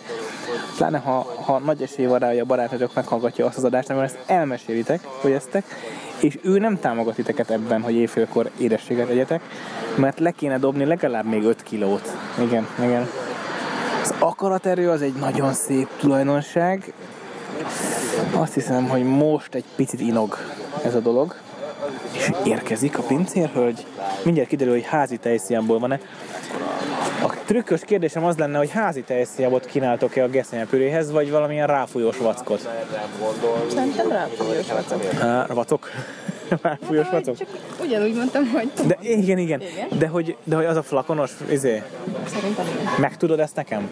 Speaker 2: Pláne, ha, ha nagy esély van rá, hogy a barátotok meghallgatja azt az adást, amivel ezt elmesélitek, hogy eztek, és ő nem támogat titeket ebben, hogy éjfélkor édességet egyetek, mert le kéne dobni legalább még 5 kilót. Igen, igen. Az akaraterő az egy nagyon szép tulajdonság. Azt hiszem, hogy most egy picit inog ez a dolog. És érkezik a pincérhölgy. Mindjárt kiderül, hogy házi tejszíjából van-e. A trükkös kérdésem az lenne, hogy házi tejszíjábot kínáltok-e a geszenyepüréhez, vagy valamilyen ráfújós vackot?
Speaker 3: Szerintem ráfújós vacak.
Speaker 2: Há, vacok? ráfújós vacok?
Speaker 3: Csak ugyanúgy mondtam, hogy
Speaker 2: De igen, igen.
Speaker 3: Igen.
Speaker 2: De hogy, de hogy az a flakonos, izé,
Speaker 3: szerintem igen.
Speaker 2: meg tudod ezt nekem?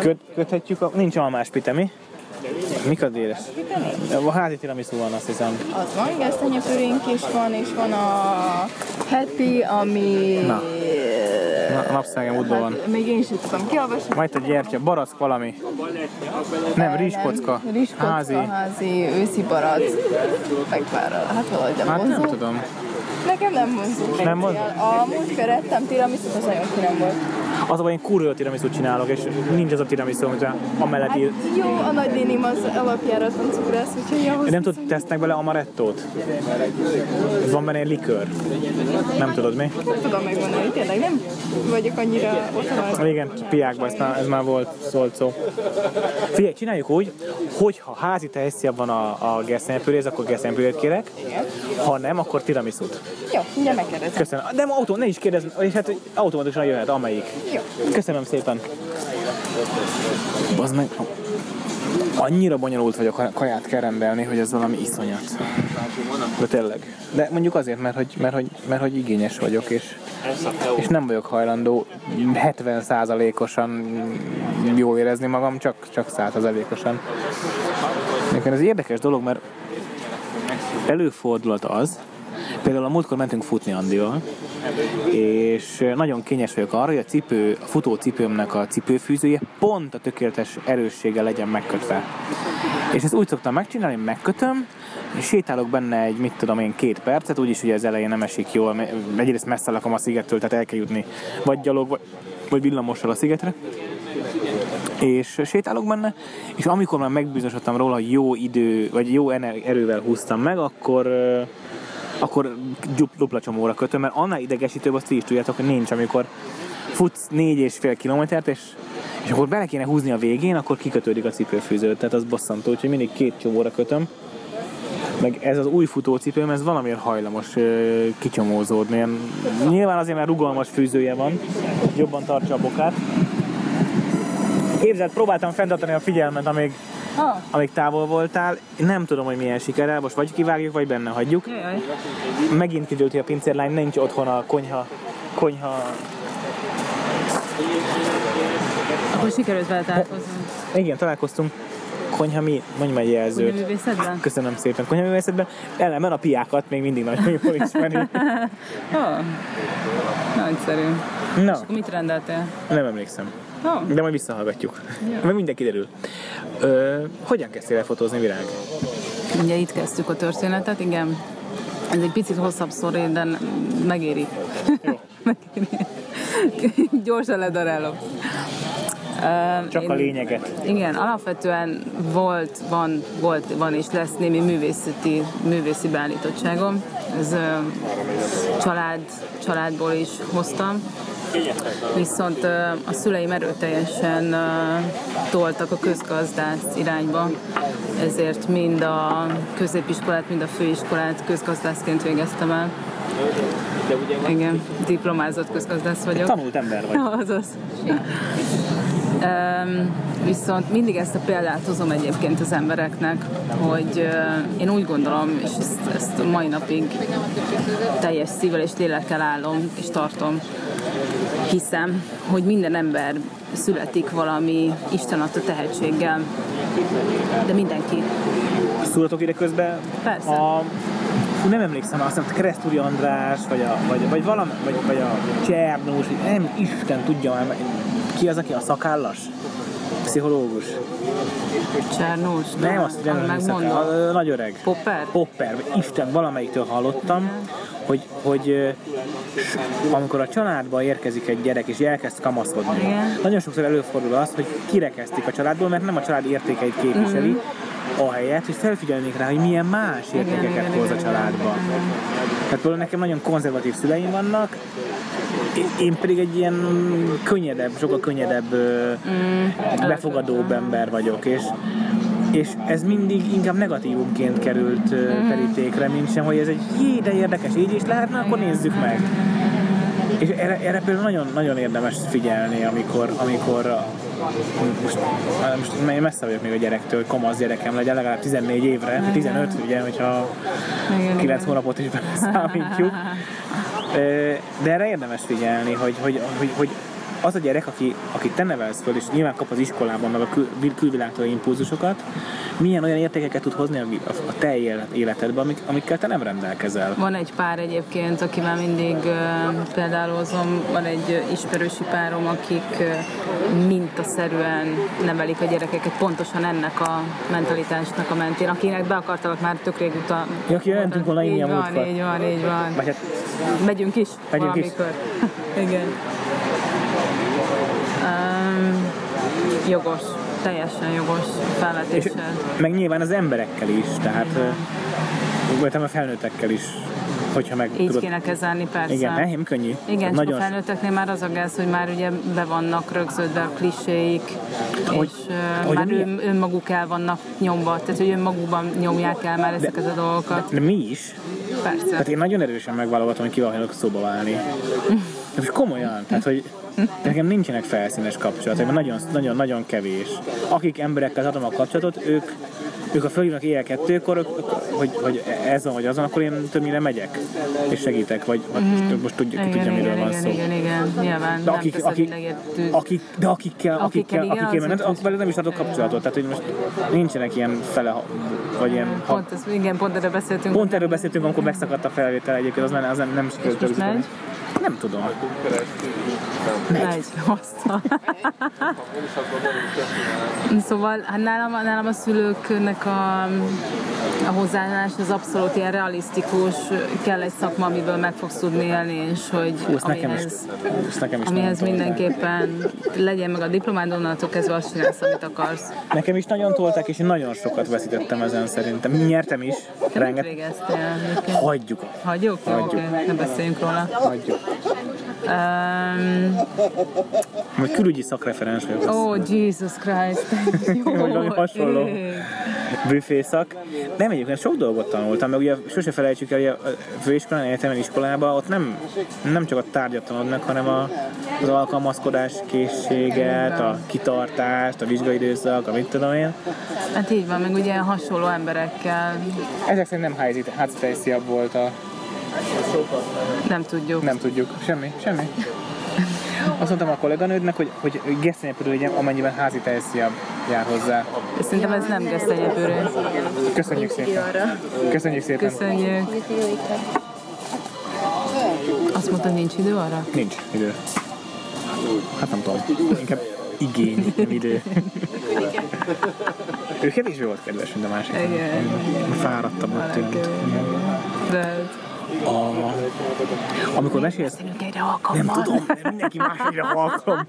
Speaker 2: Köt, köthetjük a... Nincs almás pitemi. Mik a déles? A házi tiramisu van, azt hiszem.
Speaker 3: Az van, gesztenyepürénk is van, és van a happy, ami...
Speaker 2: Na. Na, a napszegem útban van.
Speaker 3: Hát, még én sem tudom kiolvasni.
Speaker 2: Majd egy gyertya, barack valami. Nem, rizskocka.
Speaker 3: Nem, Rizskocka,
Speaker 2: Házi.
Speaker 3: házi, őszi barac. Megvárral. Hát valahogy nem
Speaker 2: Hát nem
Speaker 3: vonzó.
Speaker 2: tudom.
Speaker 3: Nekem nem vonzó.
Speaker 2: Nem vonzó?
Speaker 3: A múltkor ettem tiramisút, az nagyon finom volt.
Speaker 2: Az a baj, én kurva tiramisu csinálok, és nincs az a tiramisu, amit amellett
Speaker 3: Hát
Speaker 2: ír.
Speaker 3: jó, a nagynénim az alapjáraton cukrász, úgyhogy ahhoz
Speaker 2: Nem tudod, tesznek bele amarettót? Van benne egy likőr. Nem tudod mi?
Speaker 3: nem tudom megmondani, tényleg nem vagyok annyira otthon.
Speaker 2: Igen, piákban ez már, ez már volt, szólt szó. Figyelj, csináljuk úgy, hogy ha házi tejszia van a, a gesztenyepüréhez, akkor gesztenyepürét kérek. Ha nem, akkor tiramisút.
Speaker 3: Jó, mindjárt megkérdezem.
Speaker 2: Köszönöm. De autó, ne is kérdezz, és hát automatikusan jöhet, amelyik.
Speaker 3: Jó.
Speaker 2: Köszönöm szépen. Az meg, annyira bonyolult vagyok, ha kaját kell rendelni, hogy ez valami iszonyat. De tényleg. De mondjuk azért, mert hogy, mert hogy, mert hogy igényes vagyok, és, és nem vagyok hajlandó 70%-osan jól érezni magam, csak, csak 100%-osan. Nekem ez érdekes dolog, mert előfordulhat az, például a múltkor mentünk futni Andival, és nagyon kényes vagyok arra, hogy a cipő, a futócipőmnek a cipőfűzője pont a tökéletes erősséggel legyen megkötve. És ezt úgy szoktam megcsinálni, megkötöm, és sétálok benne egy, mit tudom én, két percet, úgyis ugye az elején nem esik jól, egyrészt messze lakom a szigettől, tehát el kell jutni vagy gyalog, vagy, vagy villamossal a szigetre és sétálok benne, és amikor már megbizonyosodtam róla, hogy jó idő, vagy jó erővel húztam meg, akkor akkor dup- dupla csomóra kötöm, mert annál idegesítőbb, azt ti is tudjátok, hogy nincs, amikor futsz négy és fél kilométert, és, és akkor bele kéne húzni a végén, akkor kikötődik a cipőfűző, tehát az bosszantó, úgyhogy mindig két csomóra kötöm. Meg ez az új futócipőm, ez valamiért hajlamos kicsomózódni. Nyilván azért, mert rugalmas fűzője van, jobban tartsa a bokát. Képzeld, próbáltam fenntartani a figyelmet, amíg,
Speaker 1: Ah,
Speaker 2: amíg távol voltál. Nem tudom, hogy milyen sikerrel, most vagy kivágjuk, vagy benne hagyjuk.
Speaker 1: jaj,
Speaker 2: Megint kiderült, hogy a pincérlány nincs otthon a konyha, konyha...
Speaker 1: akkor sikerült vele találkozni.
Speaker 2: Igen, találkoztunk. Konyha mi? Mondj meg jelzőt.
Speaker 1: Művészetben?
Speaker 2: Köszönöm szépen. Konyha művészetben. Ellenben a piákat még mindig nagyon jól ismeri.
Speaker 1: Oh, nagyszerű.
Speaker 2: Na,
Speaker 1: Akkor mit rendeltél?
Speaker 2: nem emlékszem.
Speaker 1: Oh,
Speaker 2: De majd visszahallgatjuk. Mert minden kiderül. Ö, hogyan kezdtél el fotózni, Virág?
Speaker 1: ugye itt kezdtük a történetet, igen. Ez egy picit hosszabb sztori, de megéri. megéri. Gyorsan ledarálom. Ö,
Speaker 2: Csak a lényeget.
Speaker 1: Igen, alapvetően volt, van, volt, van és lesz némi művészeti, művészi beállítottságom. Ez család, családból is hoztam. Viszont a szüleim erőteljesen toltak a közgazdász irányba, ezért mind a középiskolát, mind a főiskolát közgazdászként végeztem el. Igen, diplomázott közgazdász vagyok.
Speaker 2: Tanult ember vagy.
Speaker 1: Azaz. Viszont mindig ezt a példát hozom egyébként az embereknek, hogy én úgy gondolom, és ezt, ezt a mai napig teljes szívvel és lélekkel állom és tartom, hiszem, hogy minden ember születik valami Isten adta tehetséggel, de mindenki.
Speaker 2: Szóltok ide közben?
Speaker 1: Persze.
Speaker 2: A, nem emlékszem, azt hiszem Keresztúri András, vagy, a, vagy, vagy, valami, vagy, vagy a Csernós, vagy nem, Isten tudja már, ki az, aki a szakállas? Pszichológus.
Speaker 1: Csernós?
Speaker 2: Nem, azt nem
Speaker 1: megmondom.
Speaker 2: A nagy öreg.
Speaker 1: Popper?
Speaker 2: Popper. Isten, valamelyiktől hallottam, hogy, hogy amikor a családba érkezik egy gyerek és elkezd kamaszkodni,
Speaker 1: Igen.
Speaker 2: nagyon sokszor előfordul az, hogy kirekeztik a családból, mert nem a család értékeit képviseli,
Speaker 1: Mhm.
Speaker 2: ahelyett, hogy felfigyelnék rá, hogy milyen más értékeket hoz a családba. Tehát például nekem nagyon konzervatív szüleim vannak, én- én pedig egy ilyen könnyedebb, sokkal könnyedebb,
Speaker 1: Mm.
Speaker 2: befogadóbb ember vagyok, és és ez mindig inkább negatívumként került
Speaker 1: Mm.
Speaker 2: terítékre, mint sem, hogy ez egy jé, de érdekes, így is lehetne, akkor nézzük meg. És erre, erre például nagyon, nagyon érdemes figyelni, amikor, amikor most, most messze vagyok még a gyerektől, hogy kamasz gyerekem legyen, legalább 14 évre, 15 ugye, hogyha
Speaker 1: Igen,
Speaker 2: 9
Speaker 1: igen.
Speaker 2: hónapot is számítjuk. De erre érdemes figyelni, hogy, hogy, hogy, hogy az a gyerek, aki, akit te nevelsz föl, és nyilván kap az iskolában meg a kül, vil- külvilágtól impulzusokat, milyen olyan értékeket tud hozni a, a, te élet- életedbe, amik, amikkel te nem rendelkezel.
Speaker 1: Van egy pár egyébként, akivel mindig uh, példálozom, van egy ismerősi párom, akik uh, mintaszerűen nevelik a gyerekeket pontosan ennek a mentalitásnak a mentén, akinek be akartak már tök régóta.
Speaker 2: Ja, aki elmentünk volna
Speaker 1: így
Speaker 2: a
Speaker 1: van, így van, így van.
Speaker 2: Vagy hát
Speaker 1: Megyünk is
Speaker 2: Megyünk is.
Speaker 1: valamikor. Igen. Um, jogos, teljesen jogos
Speaker 2: és
Speaker 1: felvetésed.
Speaker 2: meg nyilván az emberekkel is, tehát vagy a felnőttekkel is, hogyha meg
Speaker 1: Így
Speaker 2: tudod.
Speaker 1: kéne kezelni, persze.
Speaker 2: Igen, nem könnyű.
Speaker 1: Igen, csak
Speaker 2: nagyon
Speaker 1: a felnőtteknél már az a gáz, hogy már ugye be vannak rögződve a kliséik,
Speaker 2: Hogy-
Speaker 1: és
Speaker 2: hogy
Speaker 1: már ön, önmaguk el vannak nyomva, tehát hogy önmagukban nyomják el már ezeket a dolgokat.
Speaker 2: De mi is,
Speaker 1: Persze.
Speaker 2: Tehát én nagyon erősen megválogatom, hogy kivel hajlandok szóba válni. De most komolyan, tehát hogy nekem nincsenek felszínes kapcsolataim, nagyon, nagyon, nagyon kevés. Akik emberekkel tartom a kapcsolatot, ők, ők a fölhívnak éjjel kettőkor, hogy, hogy ez van, vagy azon, akkor én többnyire megyek, és segítek, vagy, vagy most, most tudja,
Speaker 1: igen,
Speaker 2: tudja, miről
Speaker 1: igen,
Speaker 2: van
Speaker 1: igen,
Speaker 2: szó.
Speaker 1: igen, igen, nyilván
Speaker 2: De
Speaker 1: nem
Speaker 2: akik, akik, akik, de akikkel, akikkel, akikkel,
Speaker 1: az úgy
Speaker 2: nem, velük nem is tartok kapcsolatot, tehát hogy most nincsenek ilyen fele, vagy ilyen, ha,
Speaker 1: Pont, ez, igen, pont erről beszéltünk.
Speaker 2: Pont erről beszéltünk, amikor megszakadt a felvétel egyébként, az, nem- az nem, nem sikerült
Speaker 1: most
Speaker 2: rögzíteni.
Speaker 1: megy?
Speaker 2: Nem tudom.
Speaker 1: Megy, szóval hát nálam, nálam a szülőknek a, a hozzáállás az abszolút ilyen realisztikus, kell egy szakma, amiből meg fogsz tudni élni, és hogy
Speaker 2: Hú, ezt nekem is,
Speaker 1: amihez,
Speaker 2: nekem is
Speaker 1: amihez mindenképpen legyen meg a diplomád, onnantól kezdve azt csinálsz, amit akarsz.
Speaker 2: Nekem is nagyon tolták, és én nagyon sokat veszítettem ezen szerintem. Nyertem is, renget. Hagyjuk,
Speaker 1: Hagyjuk? Jó,
Speaker 2: Hagyjuk.
Speaker 1: oké, ne beszéljünk róla.
Speaker 2: hagyjuk.
Speaker 1: Um,
Speaker 2: Majd külügyi szakreferens vagyok.
Speaker 1: oh, Jesus Christ. Jó.
Speaker 2: Vagy valami hasonló. büfészak. Nem egyébként sok dolgot tanultam, meg ugye sose felejtsük el, hogy a főiskolán, egyetemen iskolában ott nem, nem csak a tárgyat tanulnak, hanem a, az alkalmazkodás készséget, a kitartást, a vizsgaidőszak, a mit tudom én.
Speaker 1: Hát így van, meg ugye hasonló emberekkel
Speaker 2: Ezek szerint nem házit, volt a...
Speaker 1: nem tudjuk.
Speaker 2: Nem tudjuk. Semmi, semmi. Azt mondtam a kolléganődnek, hogy, hogy gesztenyepülő legyen, amennyiben házi tejsziabb jár hozzá.
Speaker 1: Szerintem ez nem gesztenyepürő.
Speaker 2: Köszönjük szépen. Köszönjük szépen.
Speaker 1: Köszönjük. Azt mondta, nincs idő arra?
Speaker 2: Nincs idő. Hát nem tudom. Inkább igény, nem idő. ő kevésbé volt kedves, mint a másik.
Speaker 1: Igen.
Speaker 2: Fáradtabbnak tűnt.
Speaker 1: De
Speaker 2: A, amikor mesélsz...
Speaker 1: egyre.
Speaker 2: Nem tudom, mert mindenki másodra halkom.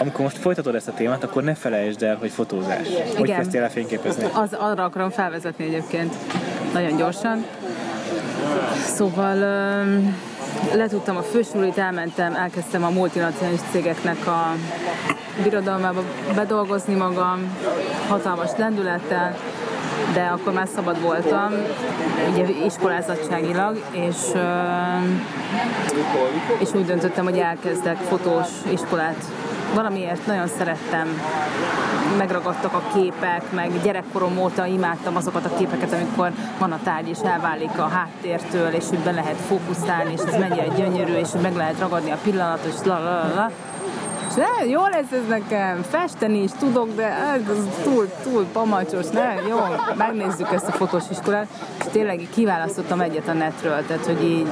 Speaker 2: Amikor most folytatod ezt a témát, akkor ne felejtsd el, hogy fotózás. Hogy
Speaker 1: Igen.
Speaker 2: kezdtél el fényképezni?
Speaker 1: Az, arra akarom felvezetni egyébként. Nagyon gyorsan. Szóval um, letudtam a fősulit, elmentem, elkezdtem a multinacionális cégeknek a birodalmába bedolgozni magam, hatalmas lendülettel, de akkor már szabad voltam, ugye iskolázatságilag, és, és úgy döntöttem, hogy elkezdek fotós iskolát valamiért nagyon szerettem, megragadtak a képek, meg gyerekkorom óta imádtam azokat a képeket, amikor van a tárgy és elválik a háttértől, és úgy be lehet fókuszálni, és ez mennyire gyönyörű, és meg lehet ragadni a pillanatot, és la la la la. És ne, jó lesz ez nekem, festeni is tudok, de ez, ez túl, túl pamacsos, ne, jó, megnézzük ezt a fotós iskolát, és tényleg így kiválasztottam egyet a netről, tehát hogy így,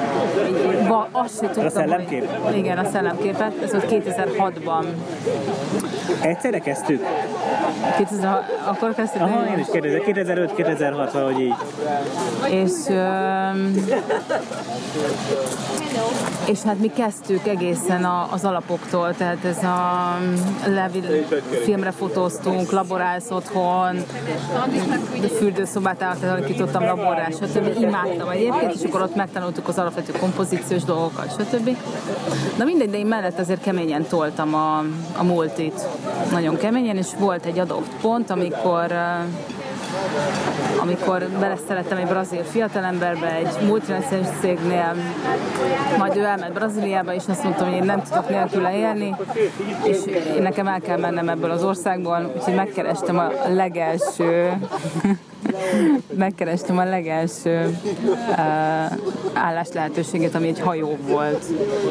Speaker 1: így ba, azt sem tudtam,
Speaker 2: szellemkép?
Speaker 1: Hogy, igen, a szellemképet, ez volt 2006-ban.
Speaker 2: Egyszerre kezdtük?
Speaker 1: 2006, akkor kezdtük?
Speaker 2: Aha, én is 2005-2006, valahogy így.
Speaker 1: És, öm, és hát mi kezdtük egészen a, az alapoktól, tehát ez a Levi filmre fotóztunk, laborálsz otthon, fürdőszobát átalakítottam, laborál, stb. Imádtam egyébként, és akkor ott megtanultuk az alapvető kompozíciós dolgokat, stb. Na mindegy, de én mellett azért keményen toltam a, a multit. Nagyon keményen, és volt egy adott pont, amikor amikor beleszerettem egy brazil fiatalemberbe, egy multinacionális cégnél, majd ő elment Brazíliába, és azt mondtam, hogy én nem tudok nélküle élni, és nekem el kell mennem ebből az országból, úgyhogy megkerestem a legelső megkerestem a legelső uh, állás lehetőséget, ami egy hajó volt.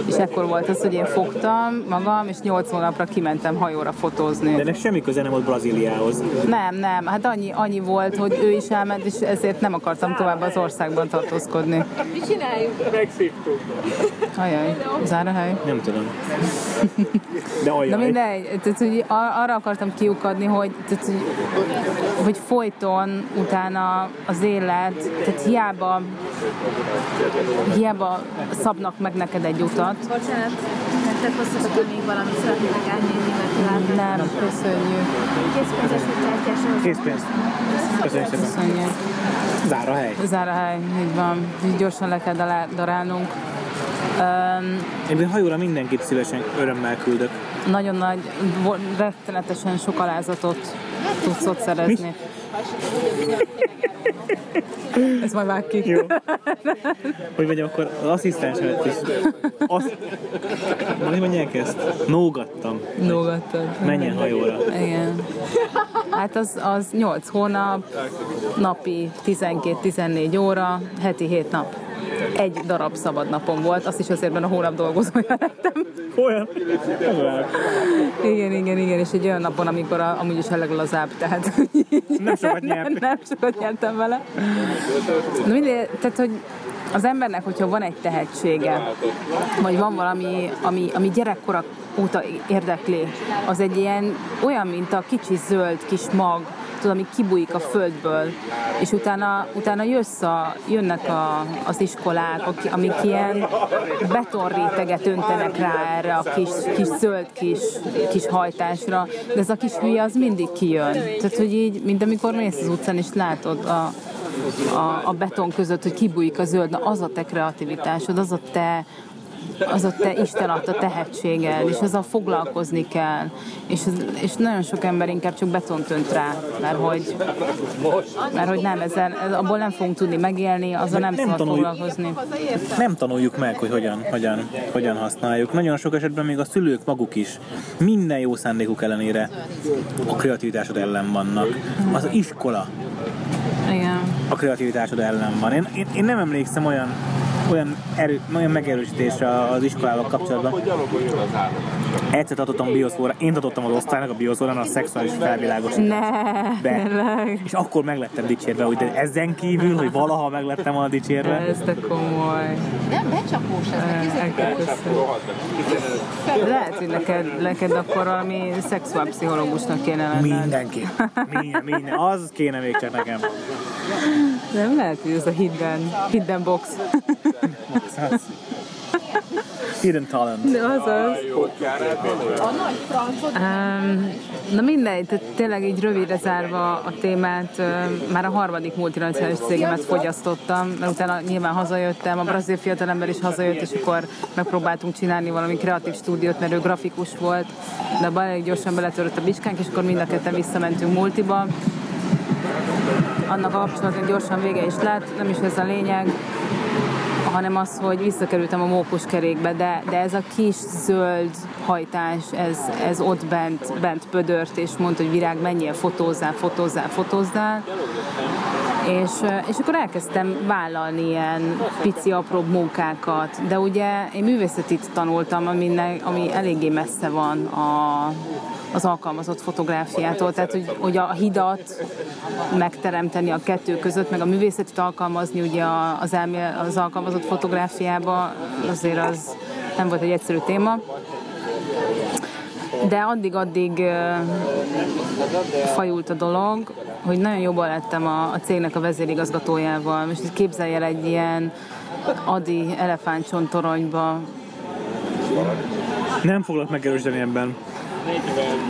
Speaker 1: És ekkor volt az, hogy én fogtam magam, és 8 hónapra kimentem hajóra fotózni.
Speaker 2: De ennek semmi köze nem volt Brazíliához.
Speaker 1: Nem, nem, hát annyi, annyi volt, hogy ő is elment, és ezért nem akartam tovább az országban tartózkodni.
Speaker 3: Mit csináljuk?
Speaker 4: Megszívtuk.
Speaker 1: Ajaj, zár a hely.
Speaker 2: Nem tudom. De
Speaker 1: Na
Speaker 2: olyan.
Speaker 1: mindegy, tehát, hogy ar- arra akartam kiukadni, hogy, tehát, hogy, hogy folyton utána az élet, tehát hiába, hiába szabnak meg neked egy utat.
Speaker 3: Bocsánat, nektek hoztatok még valamit szeretnétek átnézni, mert.
Speaker 1: Nem, köszönjük,
Speaker 3: Készpénzes kártyás
Speaker 2: Készpénz. Köszönjük szépen.
Speaker 1: köszönjük.
Speaker 2: Zár a hely.
Speaker 1: Zár a hely, így van, így gyorsan le kell darálnunk. Um,
Speaker 2: Én hajóra mindenkit szívesen örömmel küldök.
Speaker 1: nagyon nagy, rettenetesen sok alázatot tudsz ott szerezni. Ez majd vág ki.
Speaker 2: Jó. Hogy mondjam, akkor az asszisztensemet is. Azt... Hogy mondják ezt? Nógattam.
Speaker 1: Nógattad.
Speaker 2: Menjen hajóra.
Speaker 1: Igen. Hát az, az 8 hónap, napi 12-14 óra, heti 7 nap. Egy darab szabad napom volt, azt is azért, mert a hónap dolgozója lettem.
Speaker 2: Olyan?
Speaker 1: Igen, igen, igen, és egy olyan napon, amikor a, amúgy is a leglazább, tehát
Speaker 2: Nem sokat nyert.
Speaker 1: nem, nem sokat nyertem vele. Na mindegy, tehát, hogy az embernek, hogyha van egy tehetsége, vagy van valami, ami, ami gyerekkora óta érdekli, az egy ilyen olyan, mint a kicsi zöld kis mag, tudod, ami kibújik a földből, és utána, utána jössz a, jönnek a, az iskolák, amik ilyen betonréteget öntenek rá erre a kis, kis zöld kis, kis hajtásra, de ez a kis hülye az mindig kijön. Tehát, hogy így, mint amikor mész az utcán, és látod a, a, a beton között, hogy kibújik a zöld, na az a te kreativitásod, az a te az a te Isten adta tehetséged, és azzal foglalkozni kell. És, és nagyon sok ember inkább csak betont önt rá, mert hogy, mert hogy nem, ezzel, ez, abból nem fogunk tudni megélni, azzal nem,
Speaker 2: Nem
Speaker 1: szabad
Speaker 2: tanuljuk.
Speaker 1: foglalkozni.
Speaker 2: Nem tanuljuk meg, hogy hogyan, hogyan, hogyan használjuk. Nagyon sok esetben még a szülők maguk is minden jó szándékuk ellenére a kreativitásod ellen vannak. Az iskola
Speaker 1: Igen.
Speaker 2: a kreativitásod ellen van. Én, én, én nem emlékszem olyan olyan, erő, olyan megerősítésre az iskolával kapcsolatban. Egyszer tartottam bioszóra, én tartottam az osztálynak a bioszórán a szexuális felvilágosítást.
Speaker 1: Ne,
Speaker 2: De. És akkor meg lettem dicsérve, hogy de ezen kívül, hogy valaha meg lettem volna dicsérve.
Speaker 1: Ez te komoly.
Speaker 5: Nem, becsapós ez.
Speaker 1: Lehet, hogy neked, neked akkor valami szexuálpszichológusnak kéne lenned.
Speaker 2: Mindenki. Minden, minden. Az kéne még csak nekem.
Speaker 1: Nem lehet, hogy ez a hidden, hidden box.
Speaker 2: Hidden talent.
Speaker 1: De az az. Um, na mindegy, tehát tényleg így rövidre zárva a témát, um, már a harmadik multinacionális cégemet fogyasztottam, mert utána nyilván hazajöttem, a brazil fiatalember is hazajött, és akkor megpróbáltunk csinálni valami kreatív stúdiót, mert ő grafikus volt, de abban elég gyorsan beletörött a bicskánk, és akkor mind a ketten visszamentünk multiba, annak a kapcsolatban gyorsan vége is lett, nem is ez a lényeg, hanem az, hogy visszakerültem a mókuskerékbe, de, de ez a kis zöld hajtás, ez, ez ott bent, bent pödört, és mondta, hogy virág, menjél, fotózzál, fotózzál, fotózzál. És, és akkor elkezdtem vállalni ilyen pici, apró munkákat, de ugye én művészetit tanultam, aminek, ami eléggé messze van a, az alkalmazott fotográfiától, tehát hogy, hogy a hidat megteremteni a kettő között, meg a művészetet alkalmazni ugye az, elmél, az alkalmazott fotográfiába, azért az nem volt egy egyszerű téma. De addig-addig fajult a dolog, hogy nagyon jobban lettem a, a cégnek a vezérigazgatójával. Most képzelj el egy ilyen Adi elefántcsontoronyba.
Speaker 2: Nem foglak megerősíteni ebben.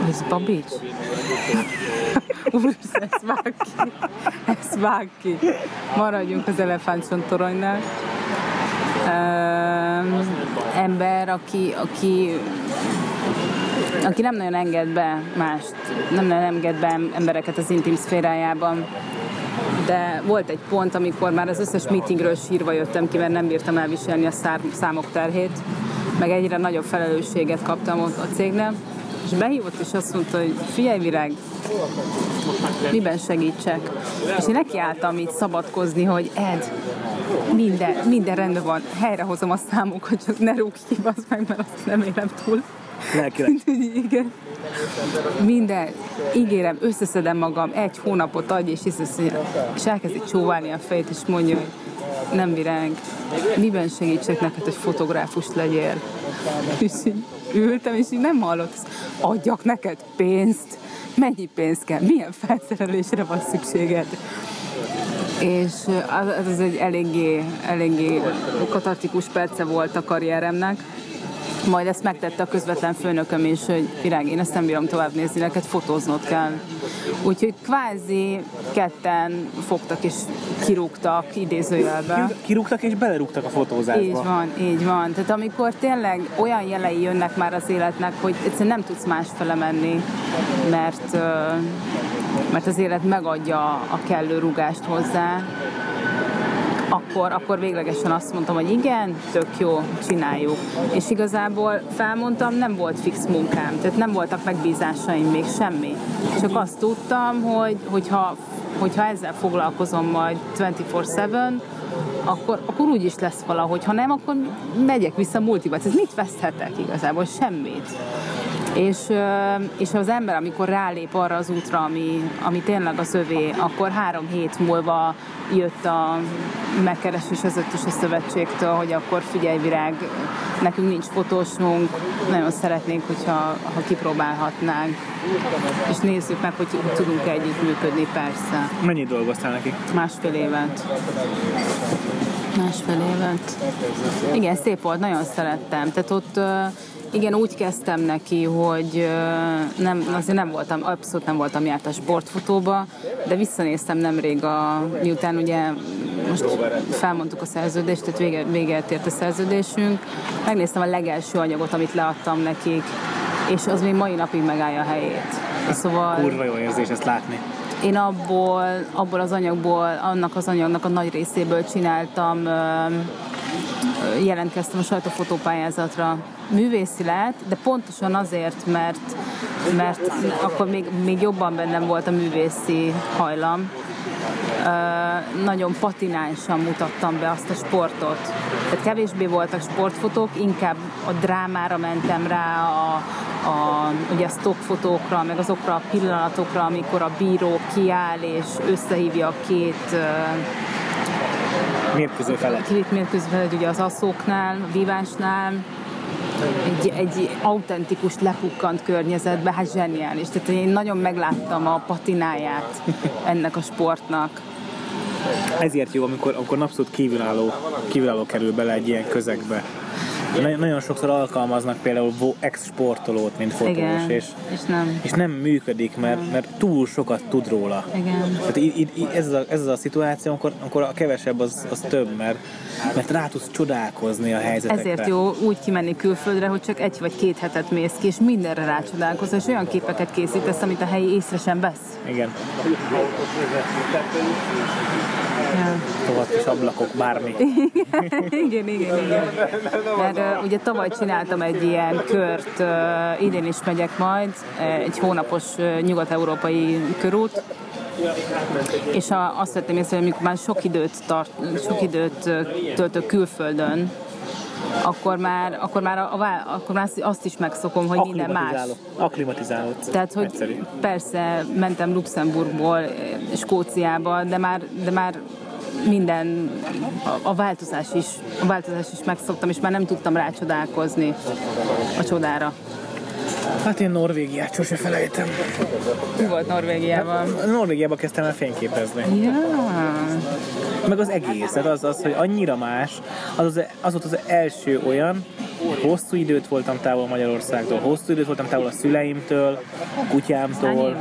Speaker 1: Ez Babics? Úristen, ezt vág ki. Ezt vág ki. Maradjunk az elefántcsontoronynál. Um, ember, aki, aki aki nem nagyon enged be mást, nem nagyon enged be embereket az intim szférájában. De volt egy pont, amikor már az összes meetingről sírva jöttem ki, mert nem bírtam elviselni a számok terhét, meg egyre nagyobb felelősséget kaptam ott a cégnél, és behívott, és azt mondta, hogy figyelj virág, miben segítsek? És én nekiálltam így szabadkozni, hogy Ed, minden, minden rendben van, helyrehozom a számokat, csak ne rúgj ki, meg, mert azt nem élem túl.
Speaker 2: Lelkileg.
Speaker 1: Igen. Minden, ígérem, összeszedem magam, egy hónapot adj, és, és elkezdi csóválni a fejét, és mondja, hogy nem virág, miben segítsek neked, hogy fotográfus legyél? És így ültem, és így nem hallott, adjak neked pénzt, mennyi pénz kell, milyen felszerelésre van szükséged. És az, az egy eléggé, eléggé katartikus perce volt a karrieremnek, majd ezt megtette a közvetlen főnököm is, hogy Virág, én ezt nem bírom tovább nézni, neked fotóznod kell. Úgyhogy kvázi ketten fogtak és kirúgtak idézőjelbe.
Speaker 2: Kirúgtak és belerúgtak a fotózásba.
Speaker 1: Így van, így van. Tehát amikor tényleg olyan jelei jönnek már az életnek, hogy egyszerűen nem tudsz másfele menni, mert, mert az élet megadja a kellő rugást hozzá, akkor, akkor véglegesen azt mondtam, hogy igen, tök jó, csináljuk. És igazából felmondtam, nem volt fix munkám, tehát nem voltak megbízásaim még semmi. Csak azt tudtam, hogy hogyha, hogyha ezzel foglalkozom majd 24-7, akkor, akkor úgy is lesz valahogy. Ha nem, akkor megyek vissza multiba. Ez mit veszthetek igazából? Semmit. És, és az ember, amikor rálép arra az útra, ami, ami tényleg az övé, akkor három hét múlva jött a megkeresés az a szövetségtől, hogy akkor figyelj virág, nekünk nincs fotósunk, nagyon szeretnénk, hogyha ha kipróbálhatnánk, és nézzük meg, hogy, hogy tudunk-e együttműködni, persze.
Speaker 2: Mennyit dolgoztál neki?
Speaker 1: Másfél évet. Másfél évet. Igen, szép volt, nagyon szerettem. Tehát ott igen, úgy kezdtem neki, hogy nem, azért nem voltam, abszolút nem voltam járt a sportfotóba, de visszanéztem nemrég, a, miután ugye most felmondtuk a szerződést, tehát vége, véget ért a szerződésünk, megnéztem a legelső anyagot, amit leadtam nekik, és az még mai napig megállja a helyét.
Speaker 2: Szóval... Kurva jó érzés ezt látni
Speaker 1: én abból, abból az anyagból, annak az anyagnak a nagy részéből csináltam, jelentkeztem a sajtófotópályázatra művészi lehet, de pontosan azért, mert, mert akkor még, még jobban bennem volt a művészi hajlam. Uh, nagyon patinánsan mutattam be azt a sportot. Tehát kevésbé voltak sportfotók, inkább a drámára mentem rá, a, a, ugye a stockfotókra, meg azokra a pillanatokra, amikor a bíró kiáll és összehívja a két uh,
Speaker 2: mérkőző felet.
Speaker 1: Két mérkőző felet, ugye az asszóknál, a vívásnál, egy, egy autentikus, lepukkant környezetbe, hát zseniális. Tehát én nagyon megláttam a patináját ennek a sportnak.
Speaker 2: Ezért jó, amikor, amikor abszolút kívülálló, kívülálló kerül bele egy ilyen közegbe. Na- Nagyon sokszor alkalmaznak például ex-sportolót, mint fotós,
Speaker 1: Igen,
Speaker 2: és,
Speaker 1: és nem.
Speaker 2: és nem működik, mert, mert túl sokat tud róla.
Speaker 1: Igen.
Speaker 2: Tehát í- í- ez, az a, ez az a szituáció, amikor, amikor a kevesebb az, az több, mert, mert rá tudsz csodálkozni a helyzetekre.
Speaker 1: Ezért jó úgy kimenni külföldre, hogy csak egy vagy két hetet mész ki, és mindenre rácsodálkozol, és olyan képeket készítesz, amit a helyi észre sem vesz.
Speaker 2: Igen. Tovább kis ablakok, bármi.
Speaker 1: igen, igen, igen. Mert uh, ugye tavaly csináltam egy ilyen kört, uh, idén is megyek majd, egy hónapos uh, nyugat-európai körút, és a, azt vettem észre, hogy amikor már sok időt, tart, sok időt töltök külföldön, akkor már, akkor már, a, akkor már azt- is megszokom, hogy minden más.
Speaker 2: Akklimatizálódsz.
Speaker 1: Tehát, hogy
Speaker 2: Egyszerű.
Speaker 1: persze mentem Luxemburgból Skóciába, de már, de már minden, a, a változás is, a változás is megszoktam, és már nem tudtam rácsodálkozni a csodára.
Speaker 2: Hát én Norvégiát sose felejtem.
Speaker 1: Mi volt Norvégiában?
Speaker 2: Norvégiába kezdtem el fényképezni.
Speaker 1: Ja,
Speaker 2: Meg az egész, tehát az, az hogy annyira más, az, az, az volt az első olyan, hosszú időt voltam távol Magyarországtól, hosszú időt voltam távol a szüleimtől, a kutyámtól,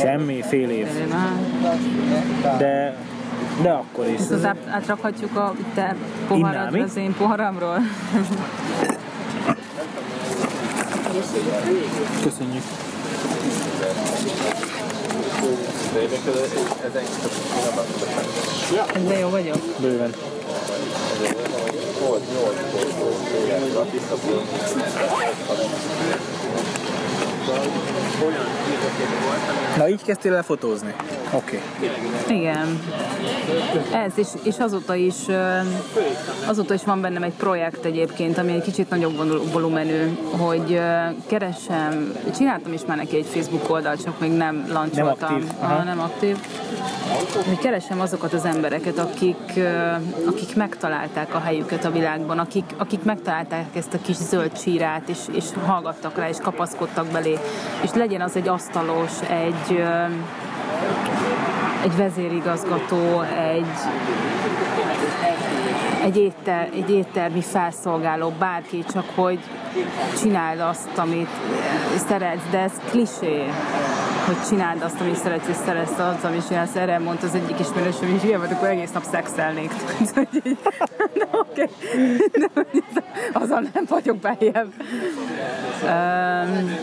Speaker 2: semmi, fél év, de, de akkor is.
Speaker 1: Ezt át, átrakhatjuk a te poharadra
Speaker 2: mi?
Speaker 1: az én poharamról?
Speaker 2: Köszönjük.
Speaker 1: De jó vagyok.
Speaker 2: Bőven. Na így kezdtél el fotózni? Oké. Okay.
Speaker 1: Igen. Ez, és, és azóta is azóta is van bennem egy projekt egyébként, ami egy kicsit nagyobb volumenű, hogy keresem, csináltam is már neki egy Facebook oldalt, csak még nem lancsoltam.
Speaker 2: aktív, aha.
Speaker 1: Ah, nem aktív. Hogy keresem azokat az embereket, akik, akik megtalálták a helyüket a világban, akik, akik megtalálták ezt a kis zöld csírát, és, és hallgattak rá, és kapaszkodtak belé. És legyen az egy asztalos, egy, egy vezérigazgató, egy, egy, étter, egy éttermi felszolgáló, bárki, csak hogy csináld azt, amit szeretsz, de ez klisé, hogy csináld azt, amit szeretsz, és szeretsz azt, amit csinálsz. Erre mondta az egyik ismerősöm, hogy ilyen vagy, akkor egész nap szexelnék. De oké, azon nem vagyok beljebb. Um,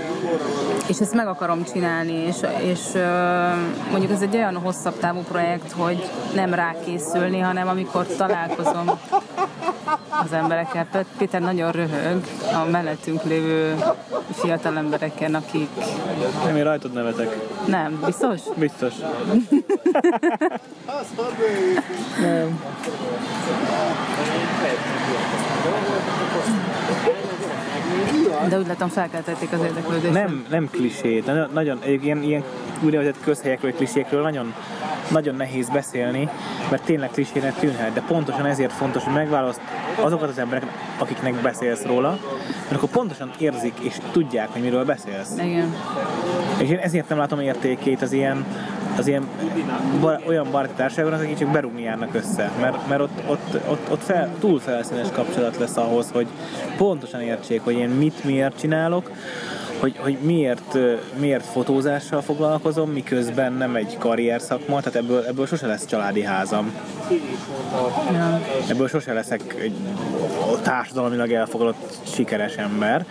Speaker 1: és ezt meg akarom csinálni, és, és uh, mondjuk ez egy olyan hosszabb távú projekt, hogy nem rákészülni, hanem amikor találkozom az emberekkel. Pét- Péter nagyon röhög a mellettünk lévő fiatal embereken, akik
Speaker 2: Nem, én rajtad nevetek.
Speaker 1: nem, biztos?
Speaker 2: Biztos. Nem.
Speaker 1: De úgy látom felkeltették az érdeklődést.
Speaker 2: Nem, nem klisét. Nagyon, nagyon ilyen, ilyen úgynevezett közhelyekről, klisékről nagyon, nagyon nehéz beszélni, mert tényleg klisének tűnhet, de pontosan ezért fontos, hogy megválaszt azokat az embereket, akiknek beszélsz róla, mert akkor pontosan érzik és tudják, hogy miről beszélsz.
Speaker 1: Igen.
Speaker 2: És én ezért nem látom értékét az ilyen, az ilyen bar, olyan baráti társaságban, akik csak berúgni járnak össze. Mert, mert ott, ott, ott, ott fel, túl felszínes kapcsolat lesz ahhoz, hogy pontosan értsék, hogy én mit, miért csinálok, hogy, hogy miért, miért fotózással foglalkozom, miközben nem egy karrier szakma, tehát ebből, ebből sose lesz családi házam.
Speaker 1: Ja.
Speaker 2: Ebből sose leszek egy társadalmilag elfogadott sikeres ember.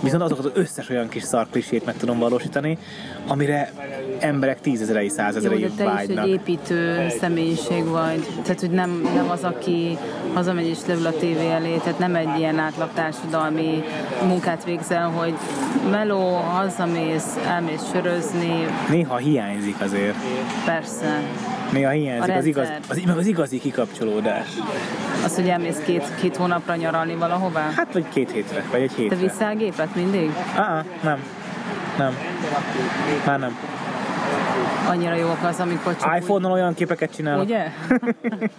Speaker 2: Viszont azokat az összes olyan kis szar klisét meg tudom valósítani, amire emberek tízezerei,
Speaker 1: Jó,
Speaker 2: százezerei
Speaker 1: de te is
Speaker 2: vágynak.
Speaker 1: egy építő személyiség vagy. Tehát, hogy nem, nem az, aki hazamegy és leül a tévé elé, tehát nem egy ilyen átlag társadalmi munkát végzel, hogy meló, hazamész, elmész sörözni,
Speaker 2: Néha hiányzik azért.
Speaker 1: persze.
Speaker 2: Néha hiányzik az, igaz, az, meg az igazi kikapcsolódás.
Speaker 1: Az, hogy elmész két, két hónapra nyaralni valahová.
Speaker 2: Hát vagy két hétre, vagy egy
Speaker 1: Te
Speaker 2: hétre.
Speaker 1: viszel gépet mindig?
Speaker 2: Ah, nem. Nem. Már nem.
Speaker 1: Annyira jók az, amikor csak
Speaker 2: iPhone-on olyan képeket csinálok.
Speaker 1: úgy, ugye?